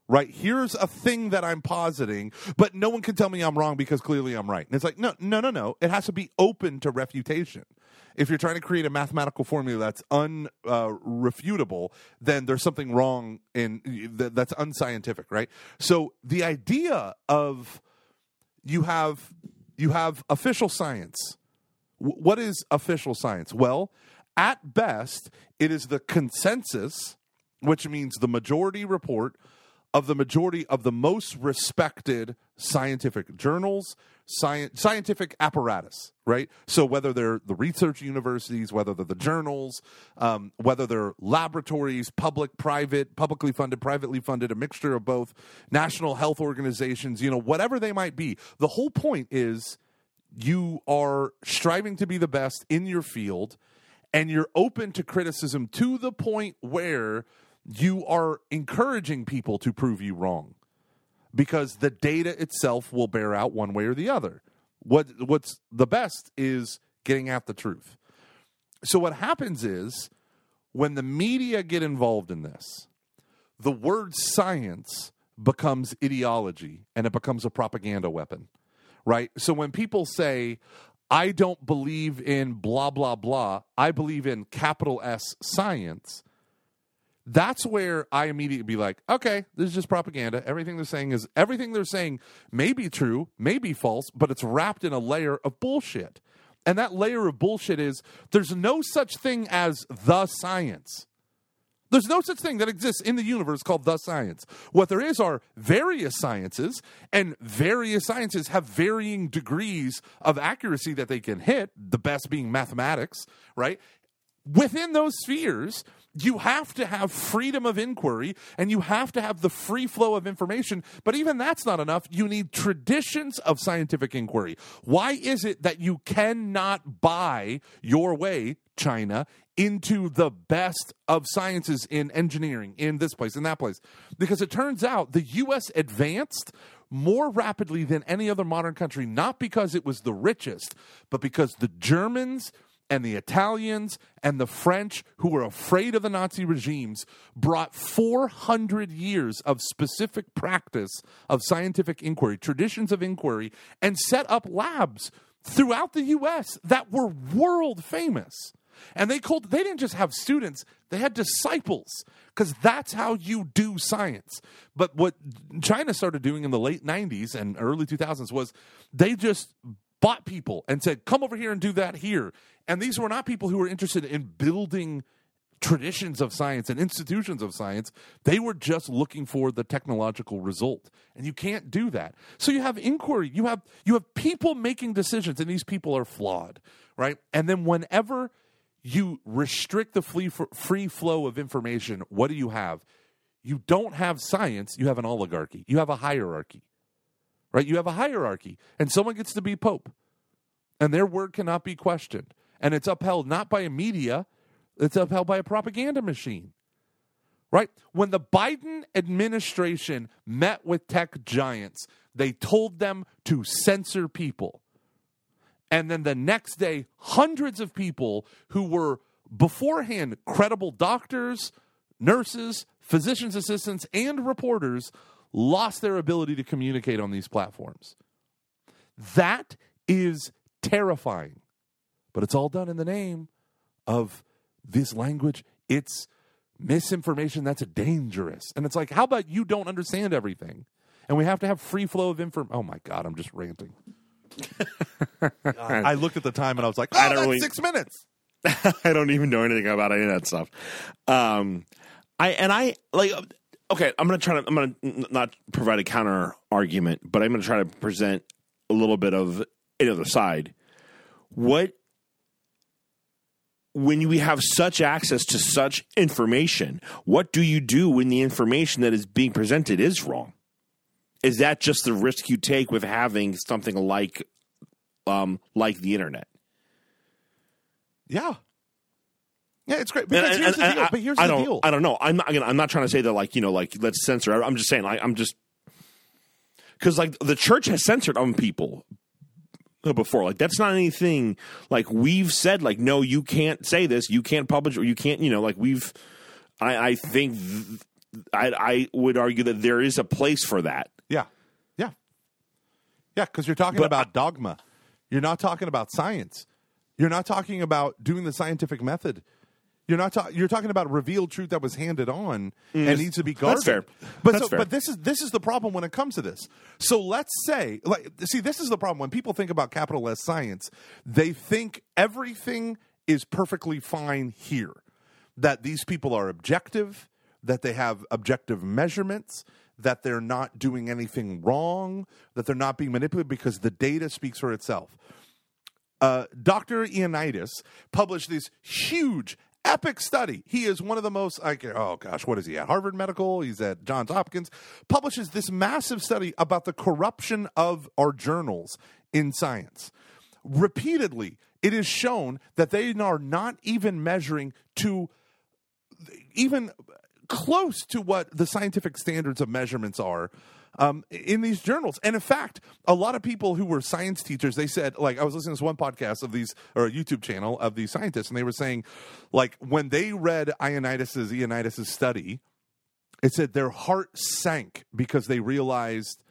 Right? Here's a thing that I'm positing, but no one can tell me I'm wrong because clearly I'm right. And it's like, no, no, no, no. It has to be open to refutation. If you're trying to create a mathematical formula that's unrefutable, uh, then there's something wrong in that's unscientific, right? So the idea of you have you have official science what is official science? Well, at best, it is the consensus, which means the majority report of the majority of the most respected scientific journals, science, scientific apparatus, right? So whether they're the research universities, whether they're the journals, um, whether they're laboratories, public, private, publicly funded, privately funded, a mixture of both, national health organizations, you know, whatever they might be. The whole point is you are striving to be the best in your field and you're open to criticism to the point where you are encouraging people to prove you wrong because the data itself will bear out one way or the other. What what's the best is getting at the truth. So what happens is when the media get involved in this, the word science becomes ideology and it becomes a propaganda weapon right? So when people say, I don't believe in blah, blah, blah, I believe in capital S science, that's where I immediately be like, okay, this is just propaganda. Everything they're saying is everything they're saying may be true, may be false, but it's wrapped in a layer of bullshit. And that layer of bullshit is there's no such thing as the science. There's no such thing that exists in the universe called the science. What there is are various sciences, and various sciences have varying degrees of accuracy that they can hit, the best being mathematics, right? Within those spheres, you have to have freedom of inquiry and you have to have the free flow of information. But even that's not enough. You need traditions of scientific inquiry. Why is it that you cannot buy your way, China, into the best of sciences in engineering in this place, in that place. Because it turns out the U.S. advanced more rapidly than any other modern country, not because it was the richest, but because the Germans and the Italians and the French, who were afraid of the Nazi regimes, brought 400 years of specific practice of scientific inquiry, traditions of inquiry, and set up labs throughout the U.S. that were world famous. And they called they didn't just have students, they had disciples because that's how you do science. But what China started doing in the late 90s and early 2000s was they just bought people and said, "Come over here and do that here." And these were not people who were interested in building traditions of science and institutions of science. They were just looking for the technological result. And you can't do that. So you have inquiry, you have you have people making decisions and these people are flawed, right? And then whenever you restrict the free, flow of information, what do you have? You don't have science, you have an oligarchy. You have a hierarchy. Right? You have a hierarchy and someone gets to be pope. And their word cannot be questioned. And it's upheld not by a media, it's upheld by a propaganda machine. Right? When the Biden administration met with tech giants, they told them to censor people. And then the next day, hundreds of people who were beforehand credible doctors, nurses, physician's assistants, and reporters lost their ability to communicate on these platforms. That is terrifying. But it's all done in the name of this language. It's misinformation that's dangerous. And it's like, how about you don't understand everything? And we have to have free flow of information. Oh my God, I'm just ranting. [LAUGHS] I looked at the time and I was like, oh, I don't that's really, six minutes. [LAUGHS] I don't even know anything about any of that stuff. Um, I and I like. Okay, I'm gonna try to. I'm gonna not provide a counter argument, but I'm gonna try to present a little bit of another side. What when we have such access to such information, what do you do when the information that is being presented is wrong? Is that just the risk you take with having something like um like the internet? Yeah. Yeah, it's great. Because and, here's and, the deal. I, but here's I the deal. I don't know. I'm not. I'm not trying to say that like you know like let's censor. I'm just saying like I'm just because like the church has censored on people before. Like that's not anything like we've said. Like no, you can't say this. You can't publish or you can't. You know, like we've. I, I think th- I, I would argue that there is a place for that. Yeah, yeah, yeah. Because you're talking but about I, dogma. You're not talking about science. You're not talking about doing the scientific method. You're not. Ta- you're talking about revealed truth that was handed on mm, and needs to be guarded. That's fair. But that's so, fair. but this is this is the problem when it comes to this. So let's say, like, see, this is the problem when people think about capital S science. They think everything is perfectly fine here. That these people are objective. That they have objective measurements that they're not doing anything wrong, that they're not being manipulated because the data speaks for itself. Uh, Dr. Ioannidis published this huge, epic study. He is one of the most, like, oh gosh, what is he at? Harvard Medical, he's at Johns Hopkins, publishes this massive study about the corruption of our journals in science. Repeatedly, it is shown that they are not even measuring to even close to what the scientific standards of measurements are um, in these journals. And in fact, a lot of people who were science teachers, they said, like, I was listening to this one podcast of these, or a YouTube channel of these scientists, and they were saying, like, when they read Ioannidis's, Ioannidis's study, it said their heart sank because they realized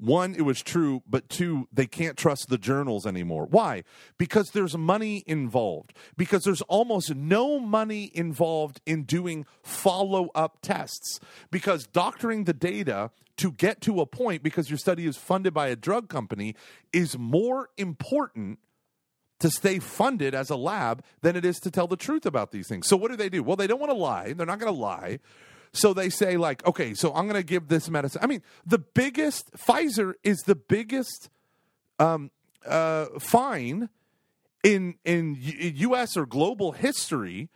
one, it was true, but two, they can't trust the journals anymore. Why? Because there's money involved. Because there's almost no money involved in doing follow up tests. Because doctoring the data to get to a point, because your study is funded by a drug company, is more important to stay funded as a lab than it is to tell the truth about these things. So, what do they do? Well, they don't want to lie. They're not going to lie. So they say, like, okay, so I'm going to give this medicine. I mean, the biggest, Pfizer is the biggest um, uh, fine in, in U.S. or global history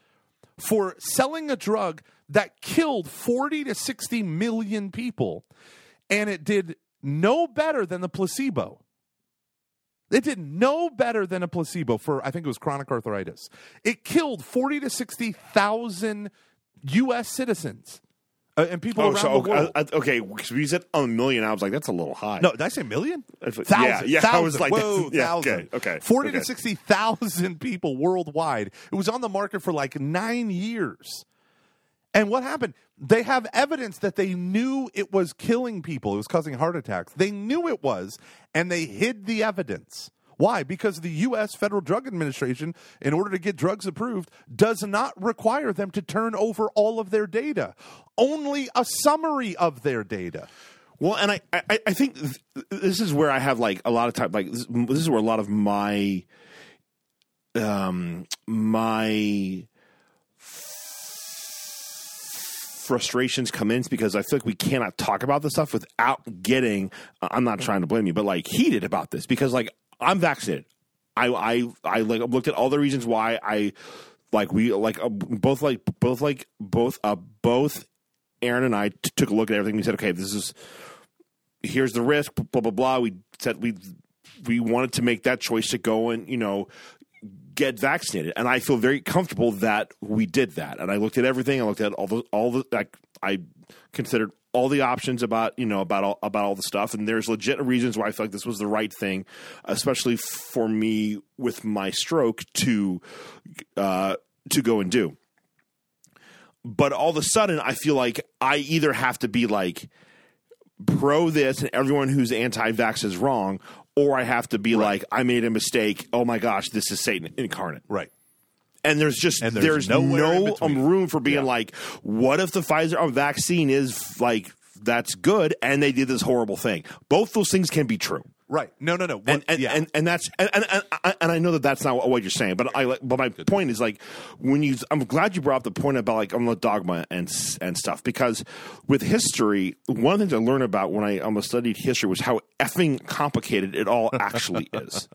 for selling a drug that killed 40 to 60 million people. And it did no better than the placebo. It did no better than a placebo for, I think it was chronic arthritis. It killed 40 to 60,000 U.S. citizens. Uh, and people Oh, around so the world. uh, uh, okay. Because we said a million, I was like, that's a little high. no, did I say million? Thousand. yeah, yeah, I was like, Whoa, yeah, thousand. okay, okay, Forty okay. to sixty thousand people worldwide. It was on the market for like nine years. And what happened? They have evidence that they knew it was killing people. It was causing heart attacks. They knew it was, and they hid the evidence. Why? Because the U.S. Federal Drug Administration, in order to get drugs approved, does not require them to turn over all of their data, only a summary of their data. Well, and I, I, I think th- this is where I have like a lot of time. Like this, this is where a lot of my, um, my frustrations come in because I feel like we cannot talk about this stuff without getting. I'm not trying to blame you, but like heated about this because like I'm vaccinated. I I I like looked at all the reasons why I like we like uh, both like both like both uh both Aaron and I t- took a look at everything. We said, okay, this is here's the risk. Blah blah blah. We said we we wanted to make that choice to go and you know get vaccinated, and I feel very comfortable that we did that. And I looked at everything. I looked at all the all the like I considered all the options about you know about all about all the stuff. And there's legit reasons why I feel like this was the right thing, especially for me with my stroke to uh, to go and do. But all of a sudden, I feel like I either have to be like pro this and everyone who's anti-vax is wrong, or I have to be like I made a mistake. Oh my gosh, this is Satan incarnate. Right. And there's just And there's, there's no um, room for being Yeah. like, what if the Pfizer vaccine is like that's good and they did this horrible thing? Both those things can be true. Right. No, no, no. What- And and, yeah. and and that's and, and, and, and I know that that's not what you're saying, but I like. But my point is like when you. I'm glad you brought up the point about like on the dogma and and stuff because with history, one of the things I learned about when I almost studied history was how effing complicated it all actually [LAUGHS] is.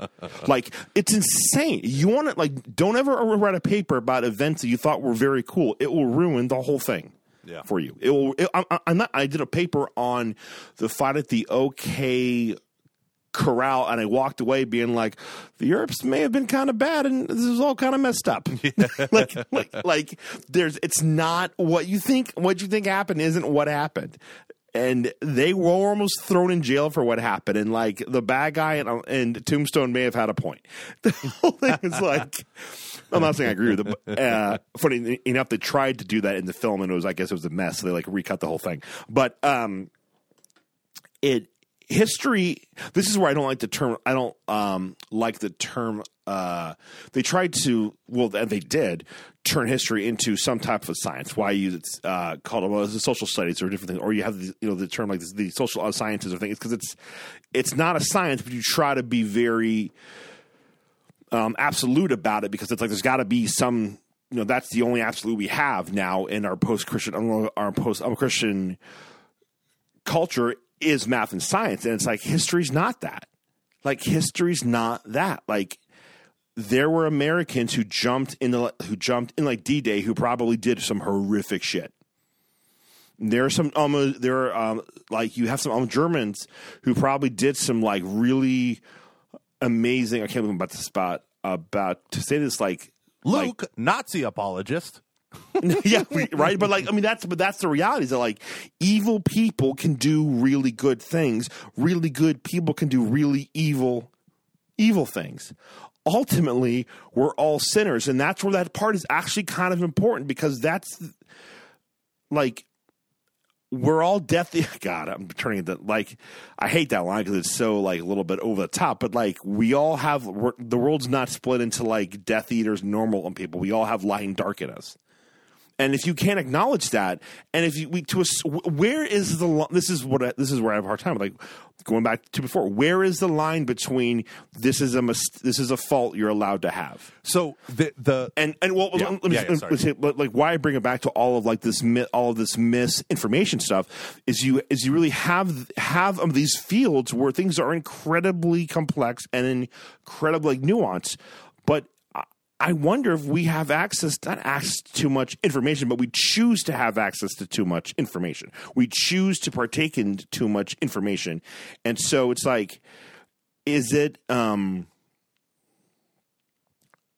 Like it's insane. You want to like don't ever write a paper about events that you thought were very cool. It will ruin the whole thing Yeah. for you. It will. It, I, I- I'm not. I did a paper on the fight at the OK Corral, and I walked away being like, the Earps may have been kind of bad, and this is all kind of messed up. [LAUGHS] [LAUGHS] like, like, like, there's. It's not what you think. What you think happened isn't what happened. And they were almost thrown in jail for what happened. And like the bad guy and, and Tombstone may have had a point. [LAUGHS] The whole thing is like, I'm not saying I agree with it. But, uh, funny enough, they tried to do that in the film, and it was, I guess, it was a mess. So they like recut the whole thing. But um, it history. This is where I don't like the term. I don't um, like the term. Uh, they tried to, well, they did turn history into some type of science. Why you it's uh, called well, it's social studies or different things, or you have the, you know the term like the social sciences or things because it's it's not a science, but you try to be very um, absolute about it because it's like there's got to be some you know that's the only absolute we have now in our post Christian our post Christian culture is math and science and it's like history's not that like history's not that like there were Americans who jumped in the who jumped in like D Day who probably did some horrific shit. There are some um there are um like you have some um, Germans who probably did some like really amazing. I can't believe I'm about to spot about to say this like Luke, Nazi apologist. [LAUGHS] yeah, right. But like, I mean, that's but that's the reality. Is that like evil people can do really good things. Really good people can do really evil, evil things. Ultimately, we're all sinners, and that's where that part is actually kind of important because that's like we're all death. [LAUGHS] God, I'm turning it like I hate that line because it's so like a little bit over the top. But like we all have the world's not split into like Death Eaters, normal and people. We all have light and dark in us. And if you can't acknowledge that, and if you we to a, where is the this is what I, this is where I have a hard time like going back to before. Where is the line between this is a mis- this is a fault you're allowed to have? So the the and and well, Yeah. let me, Yeah, yeah, say, like why I bring it back to all of like this all of this misinformation stuff is you is you really have have um, these fields where things are incredibly complex and incredibly like, nuanced, but. I- wonder if we have access, not access to too much information, but we choose to have access to too much information. We choose to partake in too much information. And so it's like, is it, um,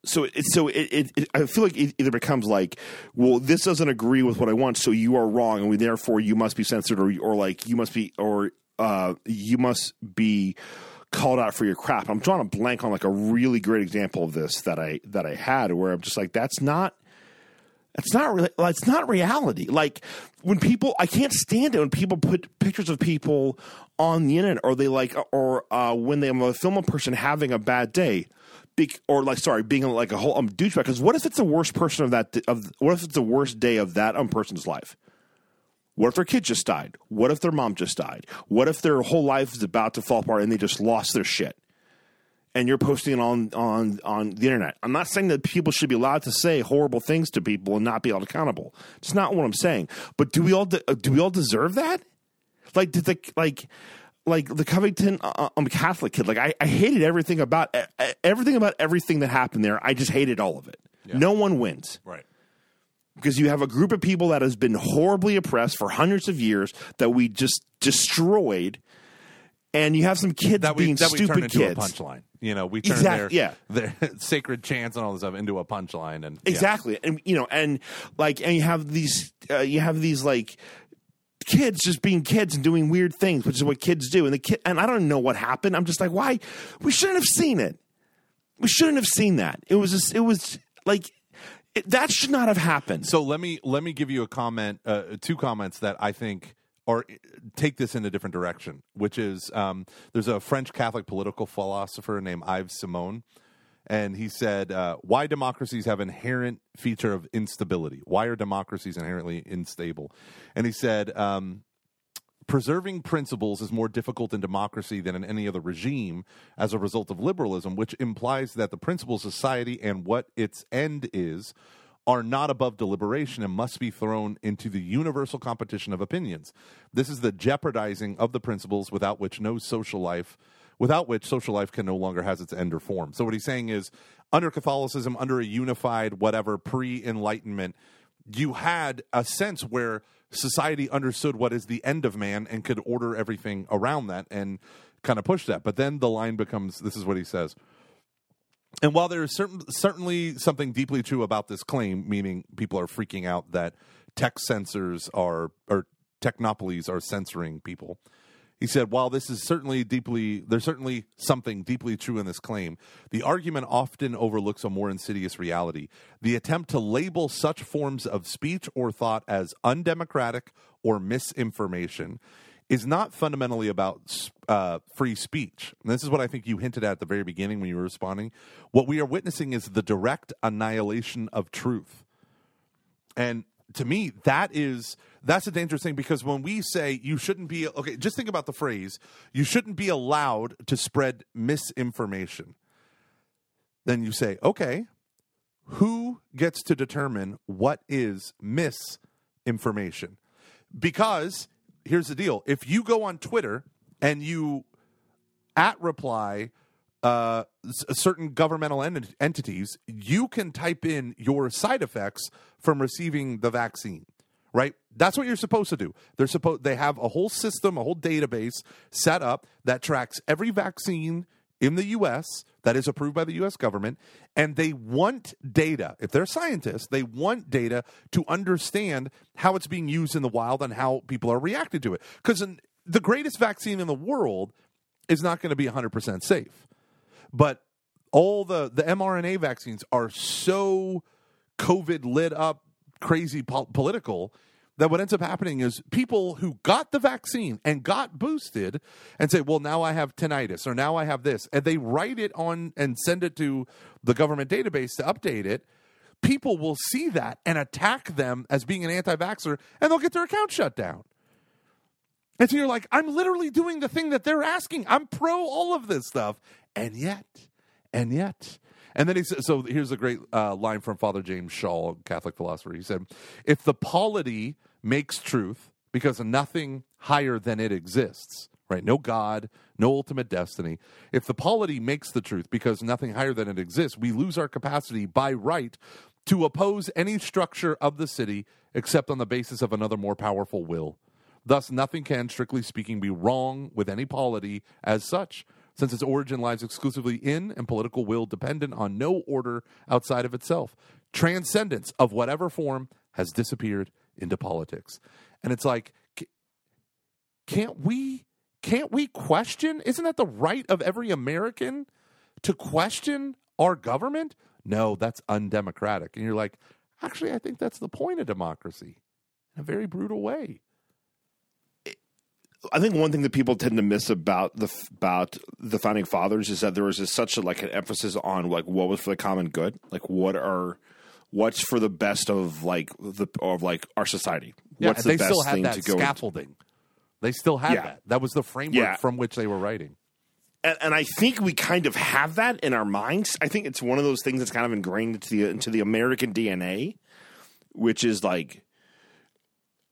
so it, so it, it, it I feel like it either becomes like, well, this doesn't agree with what I want, so you are wrong, and we therefore you must be censored, or or like you must be, or uh, you must be called out for your crap. I'm drawing a blank on like a really great example of this that I that I had where I'm just like, that's not. It's not really. It's not reality. Like when people, I can't stand it when people put pictures of people on the internet, or they like, or uh, when they film a person having a bad day be, or like sorry, being like a whole um, douchebag. Because what if it's the worst person of that of what if it's the worst day of that um person's life? What if their kid just died? What if their mom just died? What if their whole life is about to fall apart and they just lost their shit? And you're posting it on on on the internet. I'm not saying that people should be allowed to say horrible things to people and not be held accountable. It's not what I'm saying. But do we all de- do we all deserve that? Like did the like like the Covington uh, I'm a Catholic kid. Like I, I hated everything about everything about everything that happened there. I just hated all of it. Yeah. No one wins. Right. Because you have a group of people that has been horribly oppressed for hundreds of years that we just destroyed, and you have some kids that we, being that stupid we kids. Into a punchline. You know, we turn exactly, their, yeah. [LAUGHS] their sacred chants and all this stuff into a punchline, and exactly, yeah. and you know, and like, and you have these, uh, you have these like kids just being kids and doing weird things, which is what kids do. And the kid, and I don't know what happened. I'm just like, why? We shouldn't have seen it. We shouldn't have seen that. It was, just, it was like it, that should not have happened. So let me let me give you a comment, uh, two comments that I think are take this in a different direction, which is um, there's a French Catholic political philosopher named Yves Simon and he said, uh, "Why democracies have inherent feature of instability? Why are democracies inherently unstable?" And he said, um, "Preserving principles is more difficult in democracy than in any other regime, as a result of liberalism, which implies that the principles of society and what its end is." Are not above deliberation and must be thrown into the universal competition of opinions. This is the jeopardizing of the principles without which no social life without which social life can no longer has its end or form. So what he's saying is under Catholicism, under a unified whatever pre-enlightenment, you had a sense where society understood what is the end of man and could order everything around that and kind of push that. But then the line becomes this is what he says. And while there is certain, certainly something deeply true about this claim, meaning people are freaking out that tech censors are or technopolies are censoring people, he said, while this is certainly deeply, there's certainly something deeply true in this claim, the argument often overlooks a more insidious reality. The attempt to label such forms of speech or thought as undemocratic or misinformation is not fundamentally about uh, free speech. And this is what I think you hinted at at the very beginning when you were responding. What we are witnessing is the direct annihilation of truth. And to me, that is that's a dangerous thing because when we say you shouldn't be okay, just think about the phrase you shouldn't be allowed to spread misinformation. Then you say, okay, who gets to determine what is misinformation? Because here's the deal if you go on Twitter and you at reply uh, certain governmental ent- entities, you can type in your side effects from receiving the vaccine. Right, that's what you're supposed to do. They're supposed they have a whole system, a whole database set up that tracks every vaccine in the U.S. that is approved by the U.S. government, and they want data. If they're scientists, they want data to understand how it's being used in the wild and how people are reacting to it. Because the greatest vaccine in the world is not going to be 100% safe. But all the the mRNA vaccines are so COVID lit up, crazy po- political that what ends up happening is people who got the vaccine and got boosted and say, well, now I have tinnitus or now I have this, and they write it on and send it to the government database to update it. People will see that and attack them as being an anti vaxxer, and they'll get their account shut down. And so you're like, I'm literally doing the thing that they're asking. I'm pro all of this stuff. And yet, and yet. And then he said, so here's a great uh, line from Father James Schall, Catholic philosopher. He said, if the polity makes truth because nothing higher than it exists, right? No God, no ultimate destiny. If the polity makes the truth because nothing higher than it exists, we lose our capacity by right to oppose any structure of the city except on the basis of another more powerful will. Thus, nothing can, strictly speaking, be wrong with any polity as such since its origin lies exclusively in and political will dependent on no order outside of itself. Transcendence of whatever form has disappeared into politics. And it's like, can't we can't we question? Isn't that the right of every American to question our government? No, that's undemocratic. And you're like, actually, I think that's the point of democracy in a very brutal way. I think one thing that people tend to miss about the about the founding fathers is that there was such a, like an emphasis on like what was for the common good, like what are what's for the best of like the of like our society. Yeah, what's the best still had thing that to go? scaffolding. They still had Yeah. that. That was the framework Yeah. from which they were writing. and, and I think we kind of have that in our minds. I think it's one of those things that's kind of ingrained into the into the American DNA, which is like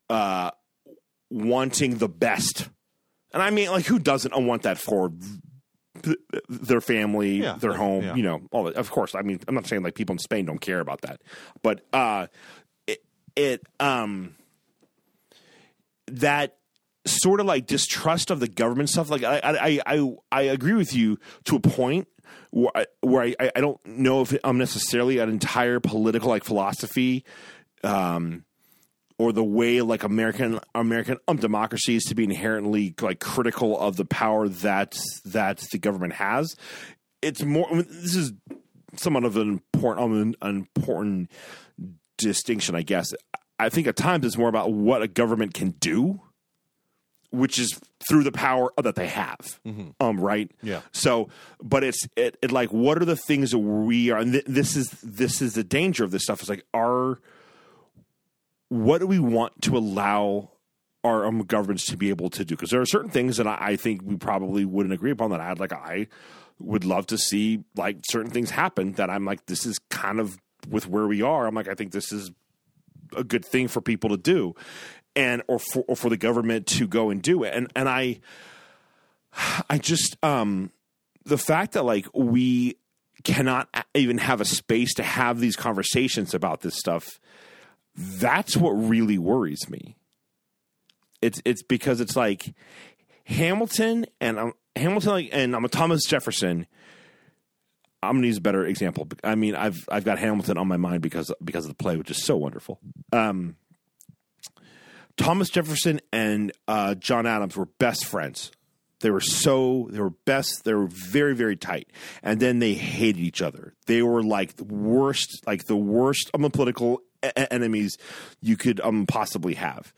uh wanting the best. And I mean, like, who doesn't want that for their family, Yeah, their home? yeah. You know, all that. Of course, I mean, I'm not saying like people in Spain don't care about that, but uh, it, it um that sort of like distrust of the government stuff. Like I I I I agree with you to a point where I, where I, I don't know if I'm necessarily an entire political like philosophy. Um, or the way like American American um, democracy is to be inherently like critical of the power that that the government has. It's more. I mean, this is somewhat of an important an important distinction, I guess. I think at times it's more about what a government can do, which is through the power that they have. Um, right. Yeah. So, but it's it, it like what are the things that we are, and th- this is this is the danger of this stuff. Is like our what do we want to allow our um, governments to be able to do? Because there are certain things that I, I think we probably wouldn't agree upon. That I like, I would love to see like certain things happen. That I'm like, this is kind of with where we are. I'm like, I think this is a good thing for people to do, and or for or for the government to go and do it. And and I, I just um, the fact that like we cannot even have a space to have these conversations about this stuff that's what really worries me. It's it's because it's like Hamilton and um, Hamilton like, and I'm a Thomas Jefferson. I'm gonna use a better example. I mean, I've I've got Hamilton on my mind because because of the play, which is so wonderful. Um, Thomas Jefferson and uh, John Adams were best friends. They were so they were best. They were very very tight, and then they hated each other. They were like the worst, like the worst of the political enemies you could um possibly have.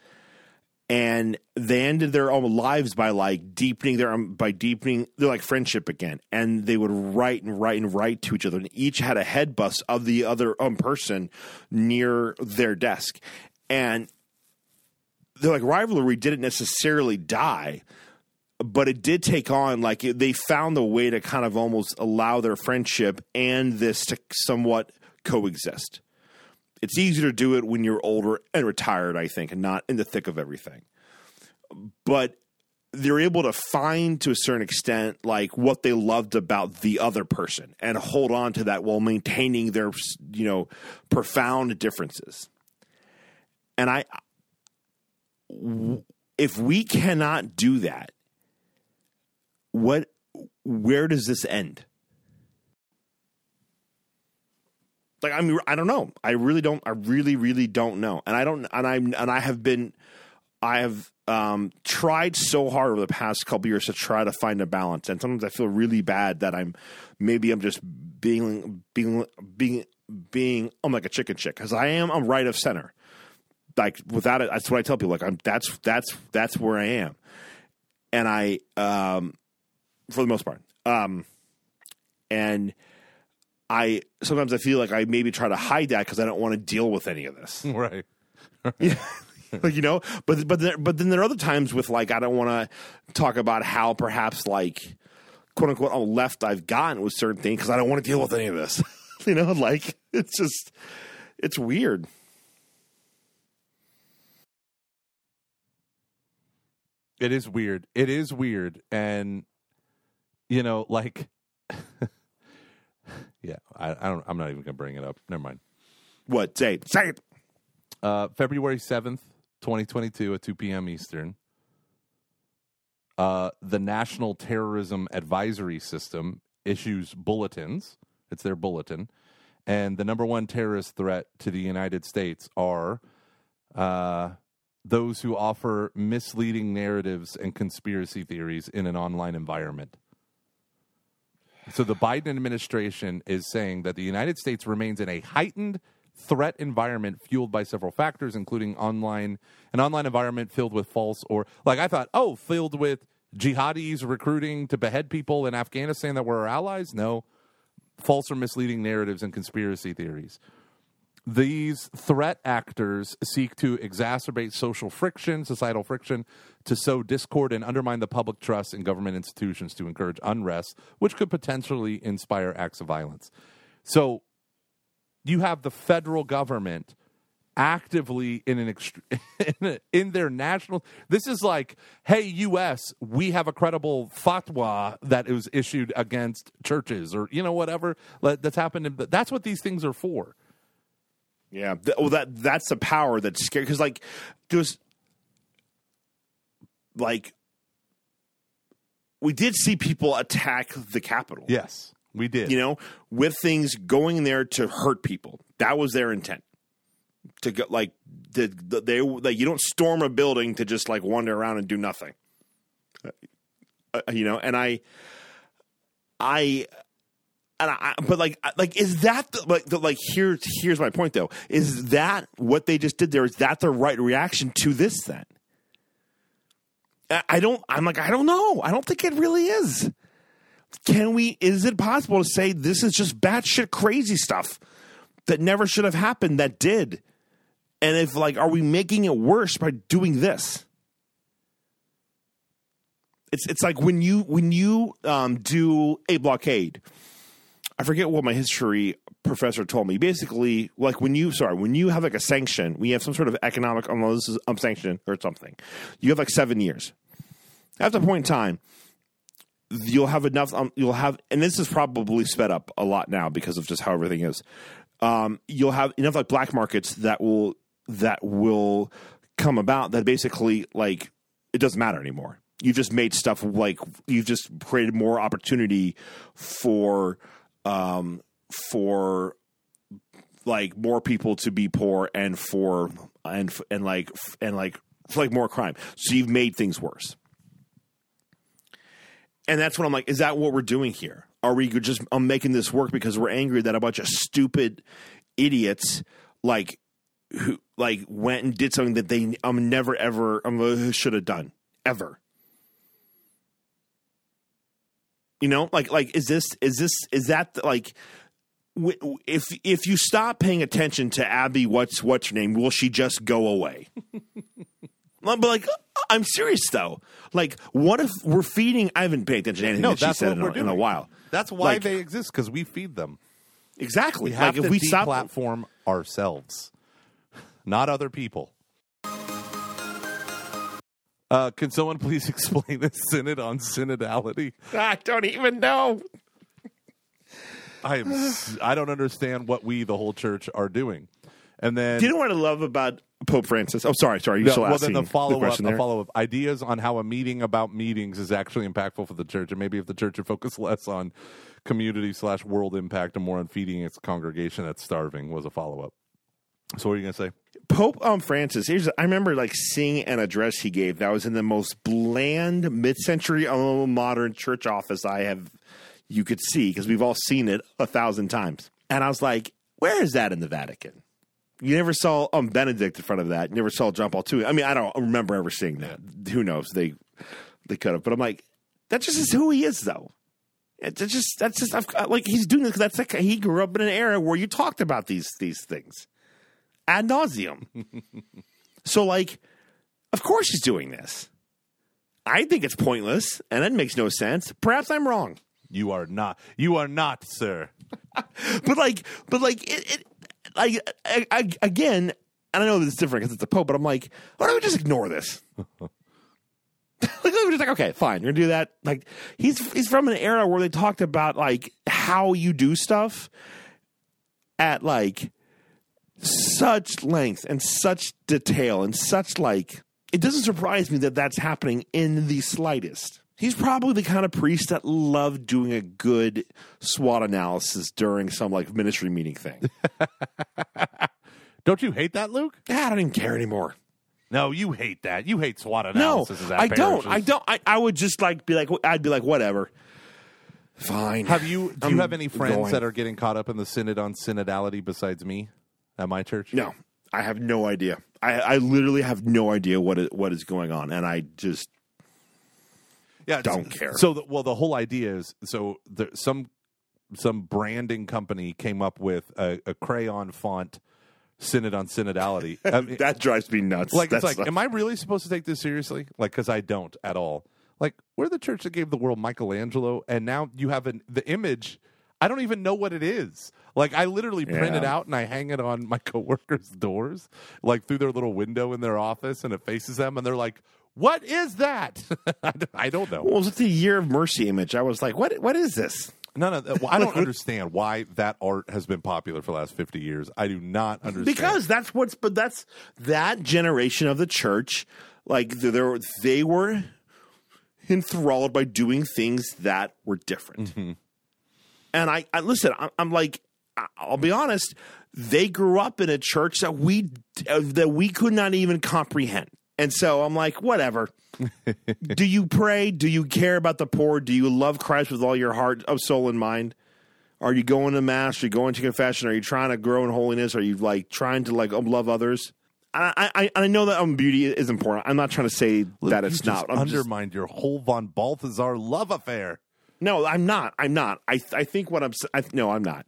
And they ended their own lives by like deepening their um, by deepening their like friendship again. And they would write and write and write to each other, and each had a head bust of the other um person near their desk. And their like rivalry didn't necessarily die, but it did take on like they found a way to kind of almost allow their friendship and this to somewhat coexist. It's easier to do it when you're older and retired, I think, and not in the thick of everything. But they're able to find to a certain extent like what they loved about the other person and hold on to that while maintaining their you know profound differences. And I if we cannot do that, what where does this end? Like I mean I don't know. I really don't I really really don't know. And I don't and I and I have been I have um, tried so hard over the past couple years to try to find a balance, and sometimes I feel really bad that I'm maybe I'm just being being being being I'm like a chicken chick because I am I'm right of center. Like without it, that's what I tell people. Like I'm that's that's that's where I am, and I um for the most part um and I sometimes I feel like I maybe try to hide that because I don't want to deal with any of this. [LAUGHS] [LAUGHS] Right. like you know but but there, but then there are other times with like i don't want to talk about how perhaps like quote unquote on left i've gotten with certain things because i don't want to deal with any of this [LAUGHS] you know like it's just it's weird It is weird. It is weird, and you know, like, yeah, I, I don't. I'm not even gonna bring it up. Never mind. what say it say it Uh, February seventh, 2022, at 2 p.m. Eastern. Uh, the National Terrorism Advisory System issues bulletins. It's their bulletin. And the number one terrorist threat to the United States are uh, those who offer misleading narratives and conspiracy theories in an online environment. So the Biden administration is saying that the United States remains in a heightened threat environment fueled by several factors, including online an online environment filled with false or like I thought, oh, filled with jihadis recruiting to behead people in Afghanistan that were our allies. No, false or misleading narratives and conspiracy theories. These threat actors seek to exacerbate social friction, societal friction, to sow discord and undermine the public trust in government institutions to encourage unrest, which could potentially inspire acts of violence. So you have the federal government actively in an ext- in, [LAUGHS] in their national this is like hey us we have a credible fatwa that was issued against churches or you know whatever that's happened that's what these things are for Yeah. Th- well, that that's the power that's scary because like there's like we did see people attack the Capitol. yes we did You know, with things going there to hurt people. That was their intent. To go like the, the, they like you don't storm a building to just like wander around and do nothing. Uh, you know, and I, I, and I, but like, like, is that the, like, the, like, here's here's my point though. Is that what they just did there? Is that the right reaction to this? Then, I, don't. I'm like, I don't know. I don't think it really is. Can we? Is it possible to say this is just batshit crazy stuff that never should have happened that did? And if like, are we making it worse by doing this? It's it's like when you when you um, do a blockade. I forget what my history professor told me. Basically, like when you sorry, when you have like a sanction, we have some sort of economic um, this is um, sanction or something, you have like seven years. At the point in time, you'll have enough. Um, you'll have, and this is probably sped up a lot now because of just how everything is. Um, you'll have enough like black markets that will that will come about that basically like it doesn't matter anymore. You've just made stuff like you've just created more opportunity for um, for like more people to be poor and for and and like and like like more crime. So you've made things worse. And that's what I'm like, is that what we're doing here? Are we just I'm making this work because we're angry that a bunch of stupid idiots like who like went and did something that they I'm never ever I'm, should have done ever. You know, like like is this is this is that like if if you stop paying attention to Abby, what's what's her name? Will she just go away? [LAUGHS] but like, I'm serious though. Like, what if we're feeding? I haven't paid attention to anything no that she said in a, in a while. that's why Like- they exist because we feed them Exactly. we have like if to we stop, deplatform ourselves not other people uh, can someone please [LAUGHS] explain the synod on synodality I don't even know. I am. s- I don't understand what we, the whole church, are doing. And then, Do you know what I love about Pope Francis? Oh, sorry, sorry. You No, still well, asking then the follow up, question the there? follow up ideas on how a meeting about meetings is actually impactful for the church, and maybe if the church would focus [LAUGHS] less on community slash world impact and more on feeding its congregation that's starving was a follow up. So, what are you going to say? Pope um, Francis. Here's I remember like seeing an address he gave that was in the most bland mid-century uh, modern church office I have you could see because we've all seen it a thousand times. And I was like, where is that in the Vatican? You never saw um, Benedict in front of that. You never saw John Paul II. I mean, I don't remember ever seeing that. Who knows? They they could have, but I'm like, that just is who he is, though. It's just that's just I've, like he's doing this. 'cause That's like he grew up in an era where you talked about these these things ad nauseum. [LAUGHS] so, like, of course he's doing this. I think it's pointless, and that makes no sense. Perhaps I'm wrong, You are not. You are not, sir. [LAUGHS] but like, but like, it, it like I, I, again, and I know this is different because it's a pope, but I'm like, why don't we just ignore this? [LAUGHS] like, we're just like, okay, fine, you're gonna do that. Like, he's he's from an era where they talked about like how you do stuff at like such length and such detail and such like it doesn't surprise me that that's happening in the slightest. He's probably the kind of priest that loved doing a good SWOT analysis during some like ministry meeting thing. [LAUGHS] Don't you hate that, Luke? yeah, I don't even care anymore. No, you hate that. You hate SWOT No, analysis. I don't. I don't. I, I would just like be like, I'd be like, whatever. Fine. Have you? Do I'm you have any friends going. that are getting caught up in the synod on synodality besides me at my church? No, I have no idea. I, I literally have no idea what is, what is going on, and I just yeah, don't care. So, the, well, the whole idea is so there, some some branding company came up with a, a crayon font synod on synodality. [LAUGHS] I mean, that drives me nuts. like it's That's like, am I really supposed to take this seriously? Like, because I don't at all. Like, we're the church that gave the world Michelangelo, and now you have an, the image. I don't even know what it is. Like, I literally print it out and I hang it on my [LAUGHS] coworkers' doors, like through their little window in their office, and it faces them, and they're like, "What is that?" [LAUGHS] I don't- know. Well, was it the Year of Mercy image? I was like, what? What is this? None of that. Well, I don't understand why that art has been popular for the last fifty years. I do not understand. Because that's what's, but that's that generation of the church. Like they were, they were enthralled by doing things that were different. Mm-hmm. And I, I listen. I, I'm like, I'll be honest. They grew up in a church that we uh, that we could not even comprehend. And so I'm like, whatever. [LAUGHS] Do you pray? Do you care about the poor? Do you love Christ with all your heart, of soul, and mind? Are you going to mass? Are you going to confession? Are you trying to grow in holiness? Are you like trying to like love others? I I, I know that um, beauty is important. I'm not trying to say that You it's just not. I'm just- undermined your whole von Balthasar love affair. No, I'm not. I'm not. I I think what I'm. I, no, I'm not.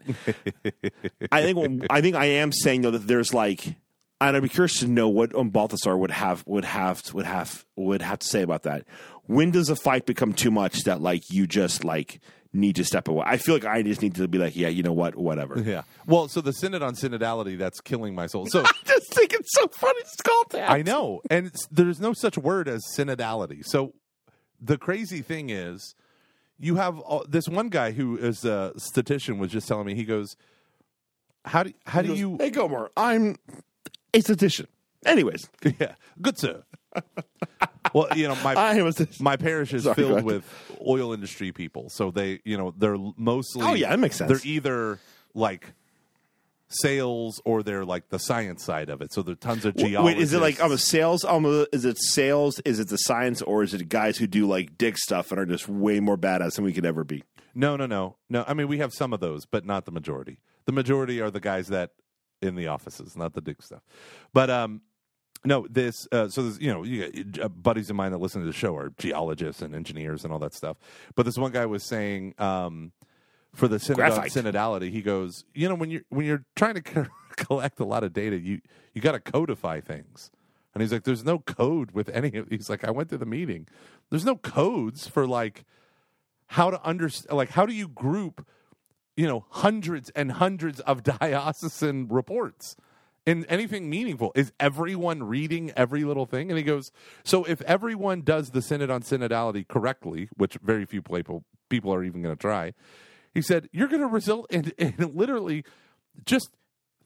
I think I think I am saying though that there's like. And I'd be curious to know what um, Balthasar would have would have would have would have to say about that. When does a fight become too much that like you just like need to step away? I feel like I just need to be like, yeah, you know what, whatever. Yeah. Well, so the synod on synodality that's killing my soul. So [LAUGHS] I just think it's so funny. It's called that. I know, and it's, there's no such word as synodality. So the crazy thing is, you have uh, this one guy who is a statistician was just telling me. He goes, "How do how do you?" Hey, Gomer, I'm a statistician. Anyways, [LAUGHS] Yeah, good sir. well, you know my [LAUGHS] I am a my parish is Sorry, filled with oil industry people, so they you know they're mostly. Oh, yeah, that makes sense. They're either like sales or they're like the science side of it. So there are tons of geologists. Wait, is it like um, a sales? Um, is it sales? Is it the science, or is it guys who do like dig stuff and are just way more badass than we could ever be? No, no, no, no. I mean, we have some of those, but not the majority. The majority are the guys that in the offices, not the dig stuff. But um, no, this. Uh, so there's, you know, you got, uh, buddies of mine that listen to the show are geologists and engineers and all that stuff. But this one guy was saying, um, for the synod- synodality, he goes, you know, when you're when you're trying to [LAUGHS] co- collect a lot of data, you you got to codify things. And he's like, there's no code with any of. He's like, I went to the meeting. There's no codes for like how to understand like how do you group you know hundreds and hundreds of [LAUGHS] diocesan reports in anything meaningful is everyone reading every little thing and he goes so if everyone does the synod on synodality correctly which very few people people are even going to try he said you're going to result in, [LAUGHS] in literally just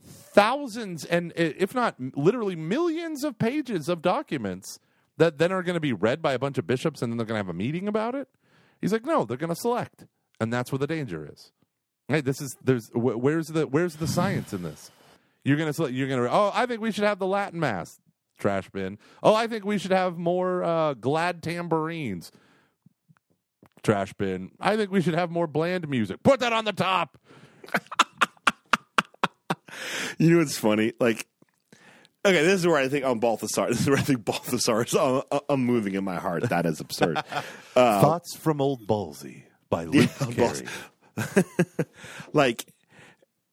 thousands and if not literally millions of pages of documents that then are going to be read by a bunch of bishops and then they're going to have a meeting about it He's like, no, they're going to select, and that's where the danger is. Hey, this is there's wh- where's the where's the science in this? You're going to select. You're to. Oh, I think we should have the Latin mass trash bin. Oh, I think we should have more uh, glad tambourines. Trash bin. I think we should have more bland music. Put that on the top. [LAUGHS] You know what's funny? Like, okay, this is where I think I'm Balthasar. [LAUGHS] This is where I think Balthasar is. I'm, I'm moving in my heart. That is absurd. [LAUGHS] Thoughts from Old Ballsy by Luke Old Carey. like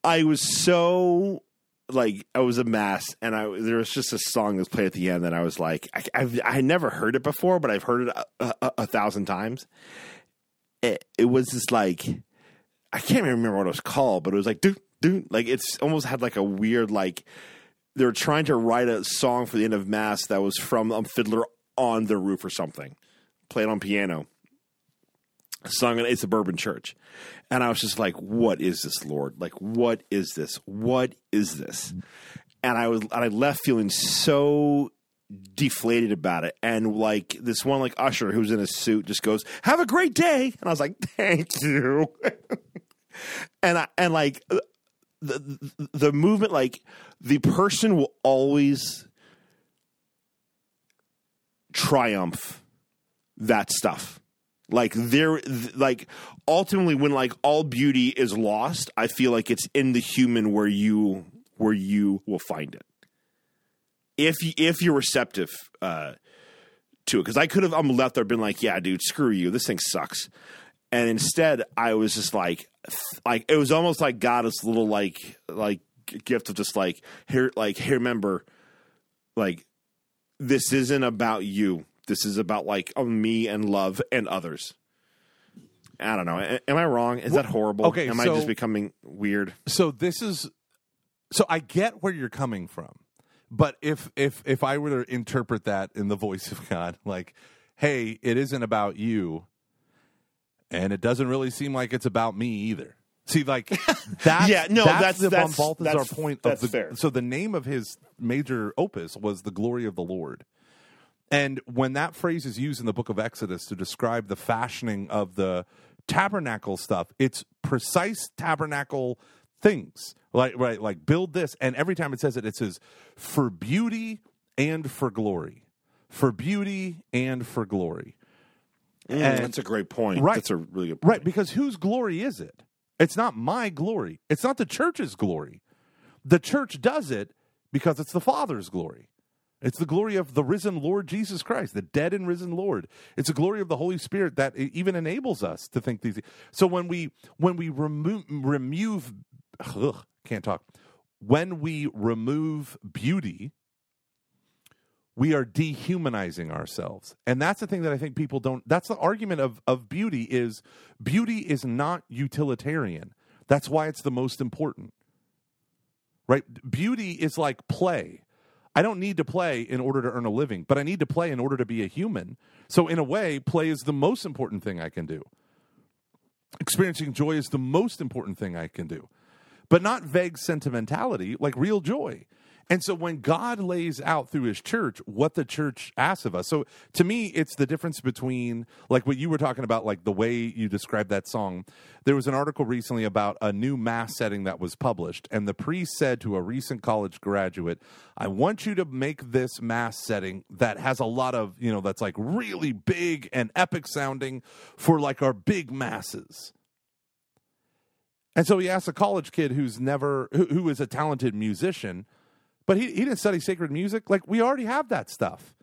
I was so like I was a mess, and I there was just a song that was played at the end that I was like I I've, I never heard it before, but I've heard it a, a, a thousand times. It, it was just like I can't even remember what it was called, but it was like dude dude like it's almost had like a weird like they were trying to write a song for the end of mass that was from um, Fiddler on the Roof or something, played on piano sung in a suburban church. And I was just like, what is this, Lord? Like, what is this? What is this? And I was, and I left feeling so deflated about it. And like this one, like Usher, who's in a suit, just goes, "Have a great day," and I was like, "Thank you." [LAUGHS] and I and like the, the the movement, like the person will always triumph that stuff. Like there, like ultimately, when like all beauty is lost, I feel like it's in the human where you where you will find it. If you, if you're receptive uh, to it, because I could have I'm left there been like, yeah, dude, screw you, this thing sucks, and instead I was just like, like it was almost like God is little like like gift of just like here like here remember, like this isn't about you this is about like me and love and others. I don't know. Am I wrong? Is that horrible? okay, Am so- I just becoming weird? so this is so I get where you're coming from. But if if if I were to interpret that in the voice [LAUGHS] of God, like, hey, it isn't about you, and it doesn't really seem like it's about me either. See, like [LAUGHS] that's Yeah, no, that's, that's- the that's- von that's- point that's of the. fair. So the name of his major opus was the glory of the Lord. And when that phrase is used in the book of Exodus to describe the fashioning of the tabernacle stuff, it's precise tabernacle things. Like right, like build this, and every time it says it, it says for beauty and for glory, for beauty and for glory. Mm, And- that's a great point. Right. That's a really good point. Right, because whose glory is it? It's not my glory. It's not the church's glory. The church does it because it's the Father's glory. It's the glory of the risen Lord Jesus Christ, the dead and risen Lord. It's the glory of the Holy Spirit that even enables us to think these. So when we when we remove remove ugh, can't talk. When we remove beauty, we are dehumanizing ourselves. And that's the thing that i think people don't that's the argument of of beauty is beauty is not utilitarian. That's why it's the most important. Right? Beauty is like play. I don't need to play in order to earn a living but i need to play in order to be a human. So in a way play is the most important thing i can do. Experiencing joy is the most important thing i can do but not vague sentimentality, like real joy. And so when God lays out through his church what the church asks of us, so to me, it's the difference between like what you were talking about, like the way you described that song. There was an article recently about a new mass setting that was published, and the priest said to a recent college graduate, I want you to make this mass setting that has a lot of, you know, that's like really big and epic sounding for like our big masses. And so he asked a college kid who's never, who, who is a talented musician, but he, he didn't study sacred music. Like, we already have that stuff.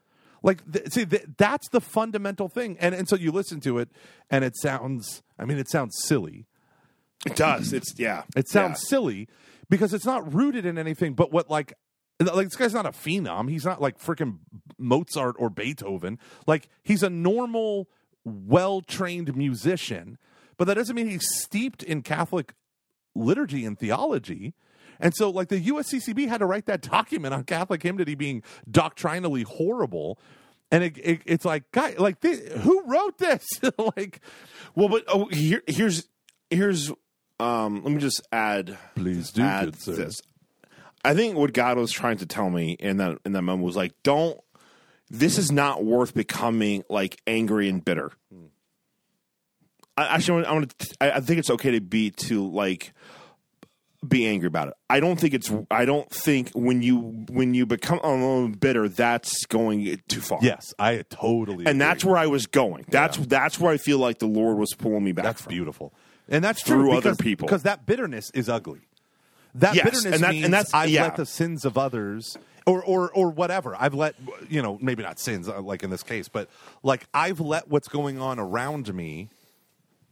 Like, th- see, th- that's the fundamental thing. And, and so you listen to it, and it sounds, I mean, it sounds silly. It does. It's yeah. It sounds silly because it's not rooted in anything but what, like, like this guy's not a phenom. He's not like freaking Mozart or Beethoven. Like, he's a normal, well trained musician, but that doesn't mean he's steeped in Catholic liturgy and theology. And so, like, the USCCB had to write that document on Catholic hymnody being doctrinally horrible. And it, it, it's like, guy, like, who wrote this? [LAUGHS] like, Well, but oh, here, here's here's um. Let me just add. Please do, add good this. I think what God was trying to tell me in that in that moment was like, don't. This is not worth becoming like angry and bitter. I, actually, I want to. I, think it's okay to be to like be angry about it. I don't think it's. I don't think when you when you become a little bitter, that's going too far. yes, I totally and agree. that's where I was going. That's that's where I feel like the Lord was pulling me back. That's from. beautiful, and that's Through true other because, people. because that bitterness is ugly. That Yes, bitterness and that- means and that's- I've yeah. let the sins of others, or or or whatever. I've let you know maybe not sins uh, like in this case, but like I've let what's going on around me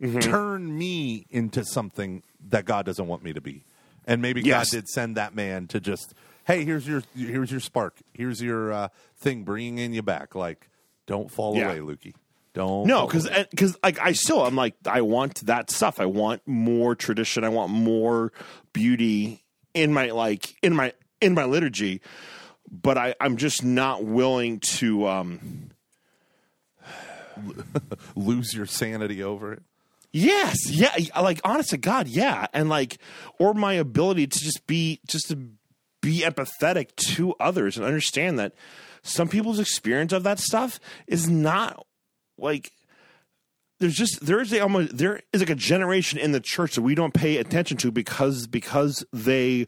Mm-hmm. turn me into something that God doesn't want me to be, and maybe Yes. God did send that man to just hey here's your here's your spark here's your uh, thing bringing in you back like don't fall Yeah. away Lukey don't No, because because like I still I'm like I want that stuff. I want more tradition. I want more beauty in my like in my in my liturgy. But I I'm just not willing to. um [LAUGHS] lose your sanity over it. Yes, yeah, like honest to God, yeah, and like or my ability to just be just to be empathetic to others and understand that some people's experience of that stuff is not like there's just there is a almost there is like a generation in the church that we don't pay attention to because because they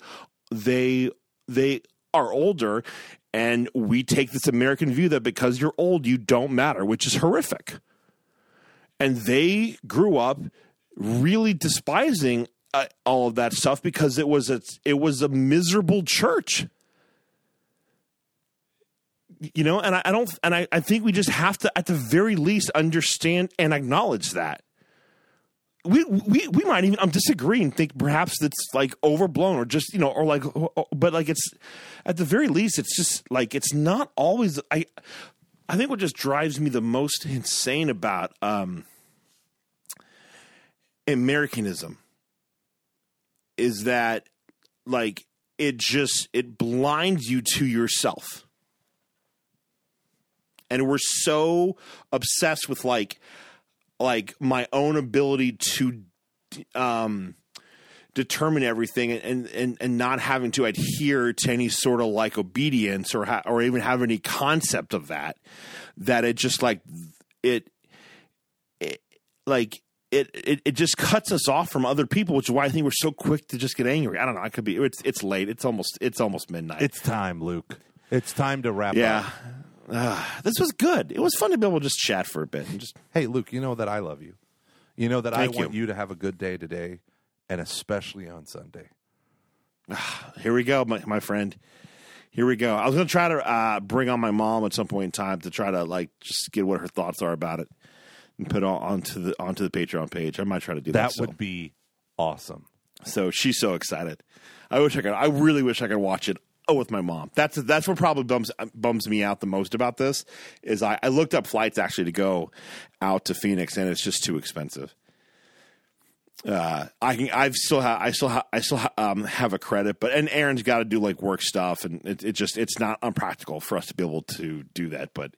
they they are older and we take this American view that because you're old you don't matter, which is horrific. And they grew up really despising uh, all of that stuff because it was a it was a miserable church. You know and I, I, don't and I, I think we just have to at the very least understand and acknowledge that. We we we might even I'm disagreeing think perhaps it's like overblown or just you know or like but like it's at the very least it's just like it's not always I I think what just drives me the most insane about um Americanism is that like it just it blinds you to yourself. And we're so obsessed with like like my own ability to um determine everything and and and not having to adhere to any sort of like obedience or ha- or even have any concept of that that it just like it, it like it, it it just cuts us off from other people, which is why I think we're so quick to just get angry. I don't know. I could be. It's it's late. It's almost it's almost midnight. It's time, Luke. It's time to wrap yeah. up. Uh, this was good. It was fun to be able to just chat for a bit and just. Hey, Luke, you know that I love you. You know that Thank I want you. you to have a good day today, and especially on Sunday. [SIGHS] Here we go, my, my friend. Here we go. I was going to try to uh, bring on my mom at some point in time to try to like just get what her thoughts are about it and put all onto the onto the Patreon page. I might try to do that. That would be awesome. So she's so excited. I wish I could. I really wish I could watch it. Oh, with my mom. That's that's what probably bums bums me out the most about this. Is I, I looked up flights actually to go out to Phoenix, and it's just too expensive. Uh, I can. I've still. Ha- I still. Ha- I still ha- um, have a credit, but and Aaron's got to do like work stuff, and it, it just it's not unpractical for us to be able to do that. But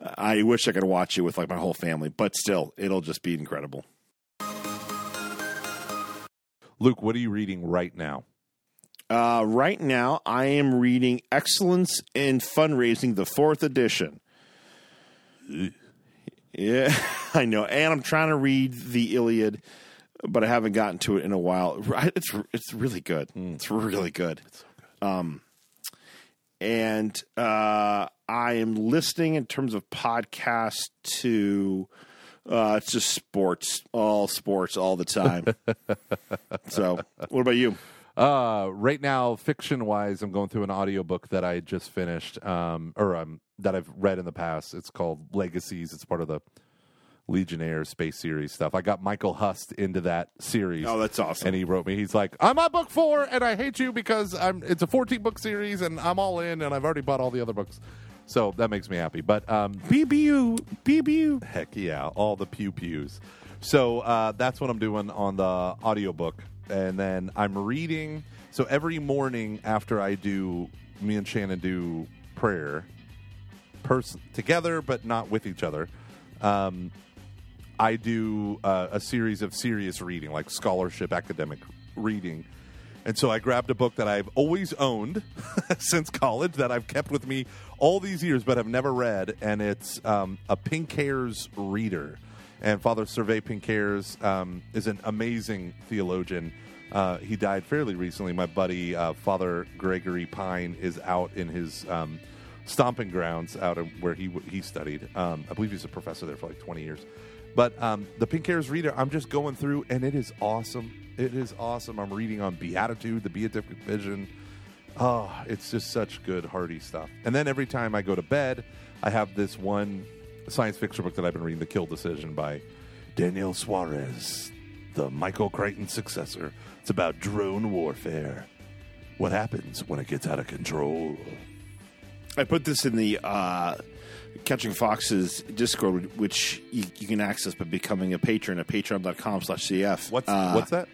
I wish I could watch it with like my whole family. But still, it'll just be incredible. Luke, what are you reading right now? Uh, right now, I am reading Excellence in Fundraising, the fourth edition. Yeah, [LAUGHS] I know, and I'm trying to read the Iliad, but I haven't gotten to it in a while. It's it's really good. It's really good. Um, and uh, I am listening in terms of podcasts to. Uh, it's just sports, all sports, all the time. [LAUGHS] so, what about you? Uh, right now, fiction wise, I'm going through an audiobook that I just finished, um, or um, that I've read in the past. It's called Legacies. It's part of the Legionnaire space series stuff. I got Michael Hust into that series. Oh, that's awesome. And he wrote me. He's like, "I'm on book four, and I hate you because I'm. It's a 14 book series, and I'm all in, and I've already bought all the other books." So that makes me happy. But um, BBU, BBU. Heck yeah, all the pew pews. So uh, that's what I'm doing on the audiobook. And then I'm reading. So every morning after I do, me and Shannon do prayer pers- together, but not with each other. Um, I do uh, a series of serious reading, like scholarship academic reading. And so I grabbed a book that I've always owned [LAUGHS] since college that I've kept with me all these years but have never read. And it's um, a Pinckaers Reader. And Father Servais Pinckaers um, is an amazing theologian. Uh, he died fairly recently. My buddy, uh, Father Gregory Pine, is out in his um, stomping grounds out of where he he studied. Um, I believe he's a professor there for like 20 years. But um, the Pinckaers Reader, I'm just going through, and it is awesome. It is awesome. I'm reading on Beatitude, the Beatific Vision. Oh, it's just such good, hearty stuff. And then every time I go to bed, I have this one science fiction book that I've been reading, The Kill Decision by Daniel Suarez, the Michael Crichton successor. It's about drone warfare. What happens when it gets out of control? I put this in the uh, Catching Foxes Discord, which you, you can access by becoming a patron at patreon.com slash CF. What's Uh, what's that?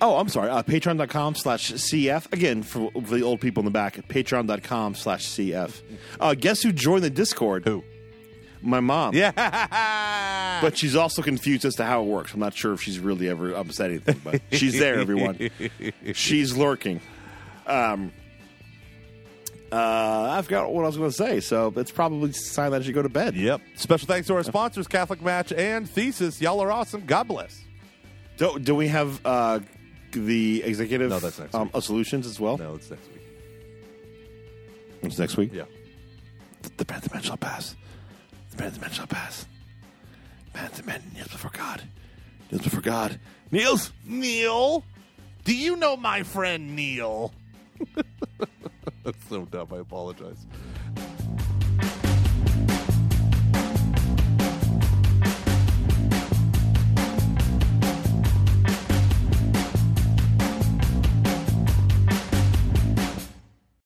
Oh, I'm sorry. Uh, patreon.com slash CF. Again, for the old people in the back, patreon.com slash CF. Uh, guess who joined the Discord? Who? My mom. Yeah. [LAUGHS] But she's also confused as to how it works. I'm not sure if she's really ever upset anything, but she's there, everyone. [LAUGHS] she's lurking. Um, Uh, I forgot what I was going to say, so it's probably a sign that I should go to bed. Yep. Special thanks to our sponsors, Catholic Match and Thesis. Y'all are awesome. God bless. Do, do we have uh, the executive No, that's next um, week. of solutions as well? No, it's next week. It's next week. Yeah. The, the man, the man shall pass. The man, the man shall pass. Man, the man kneels before God. Kneels before God. Kneels. Neil, do you know my friend Neil? [LAUGHS] That's so dumb. I apologize.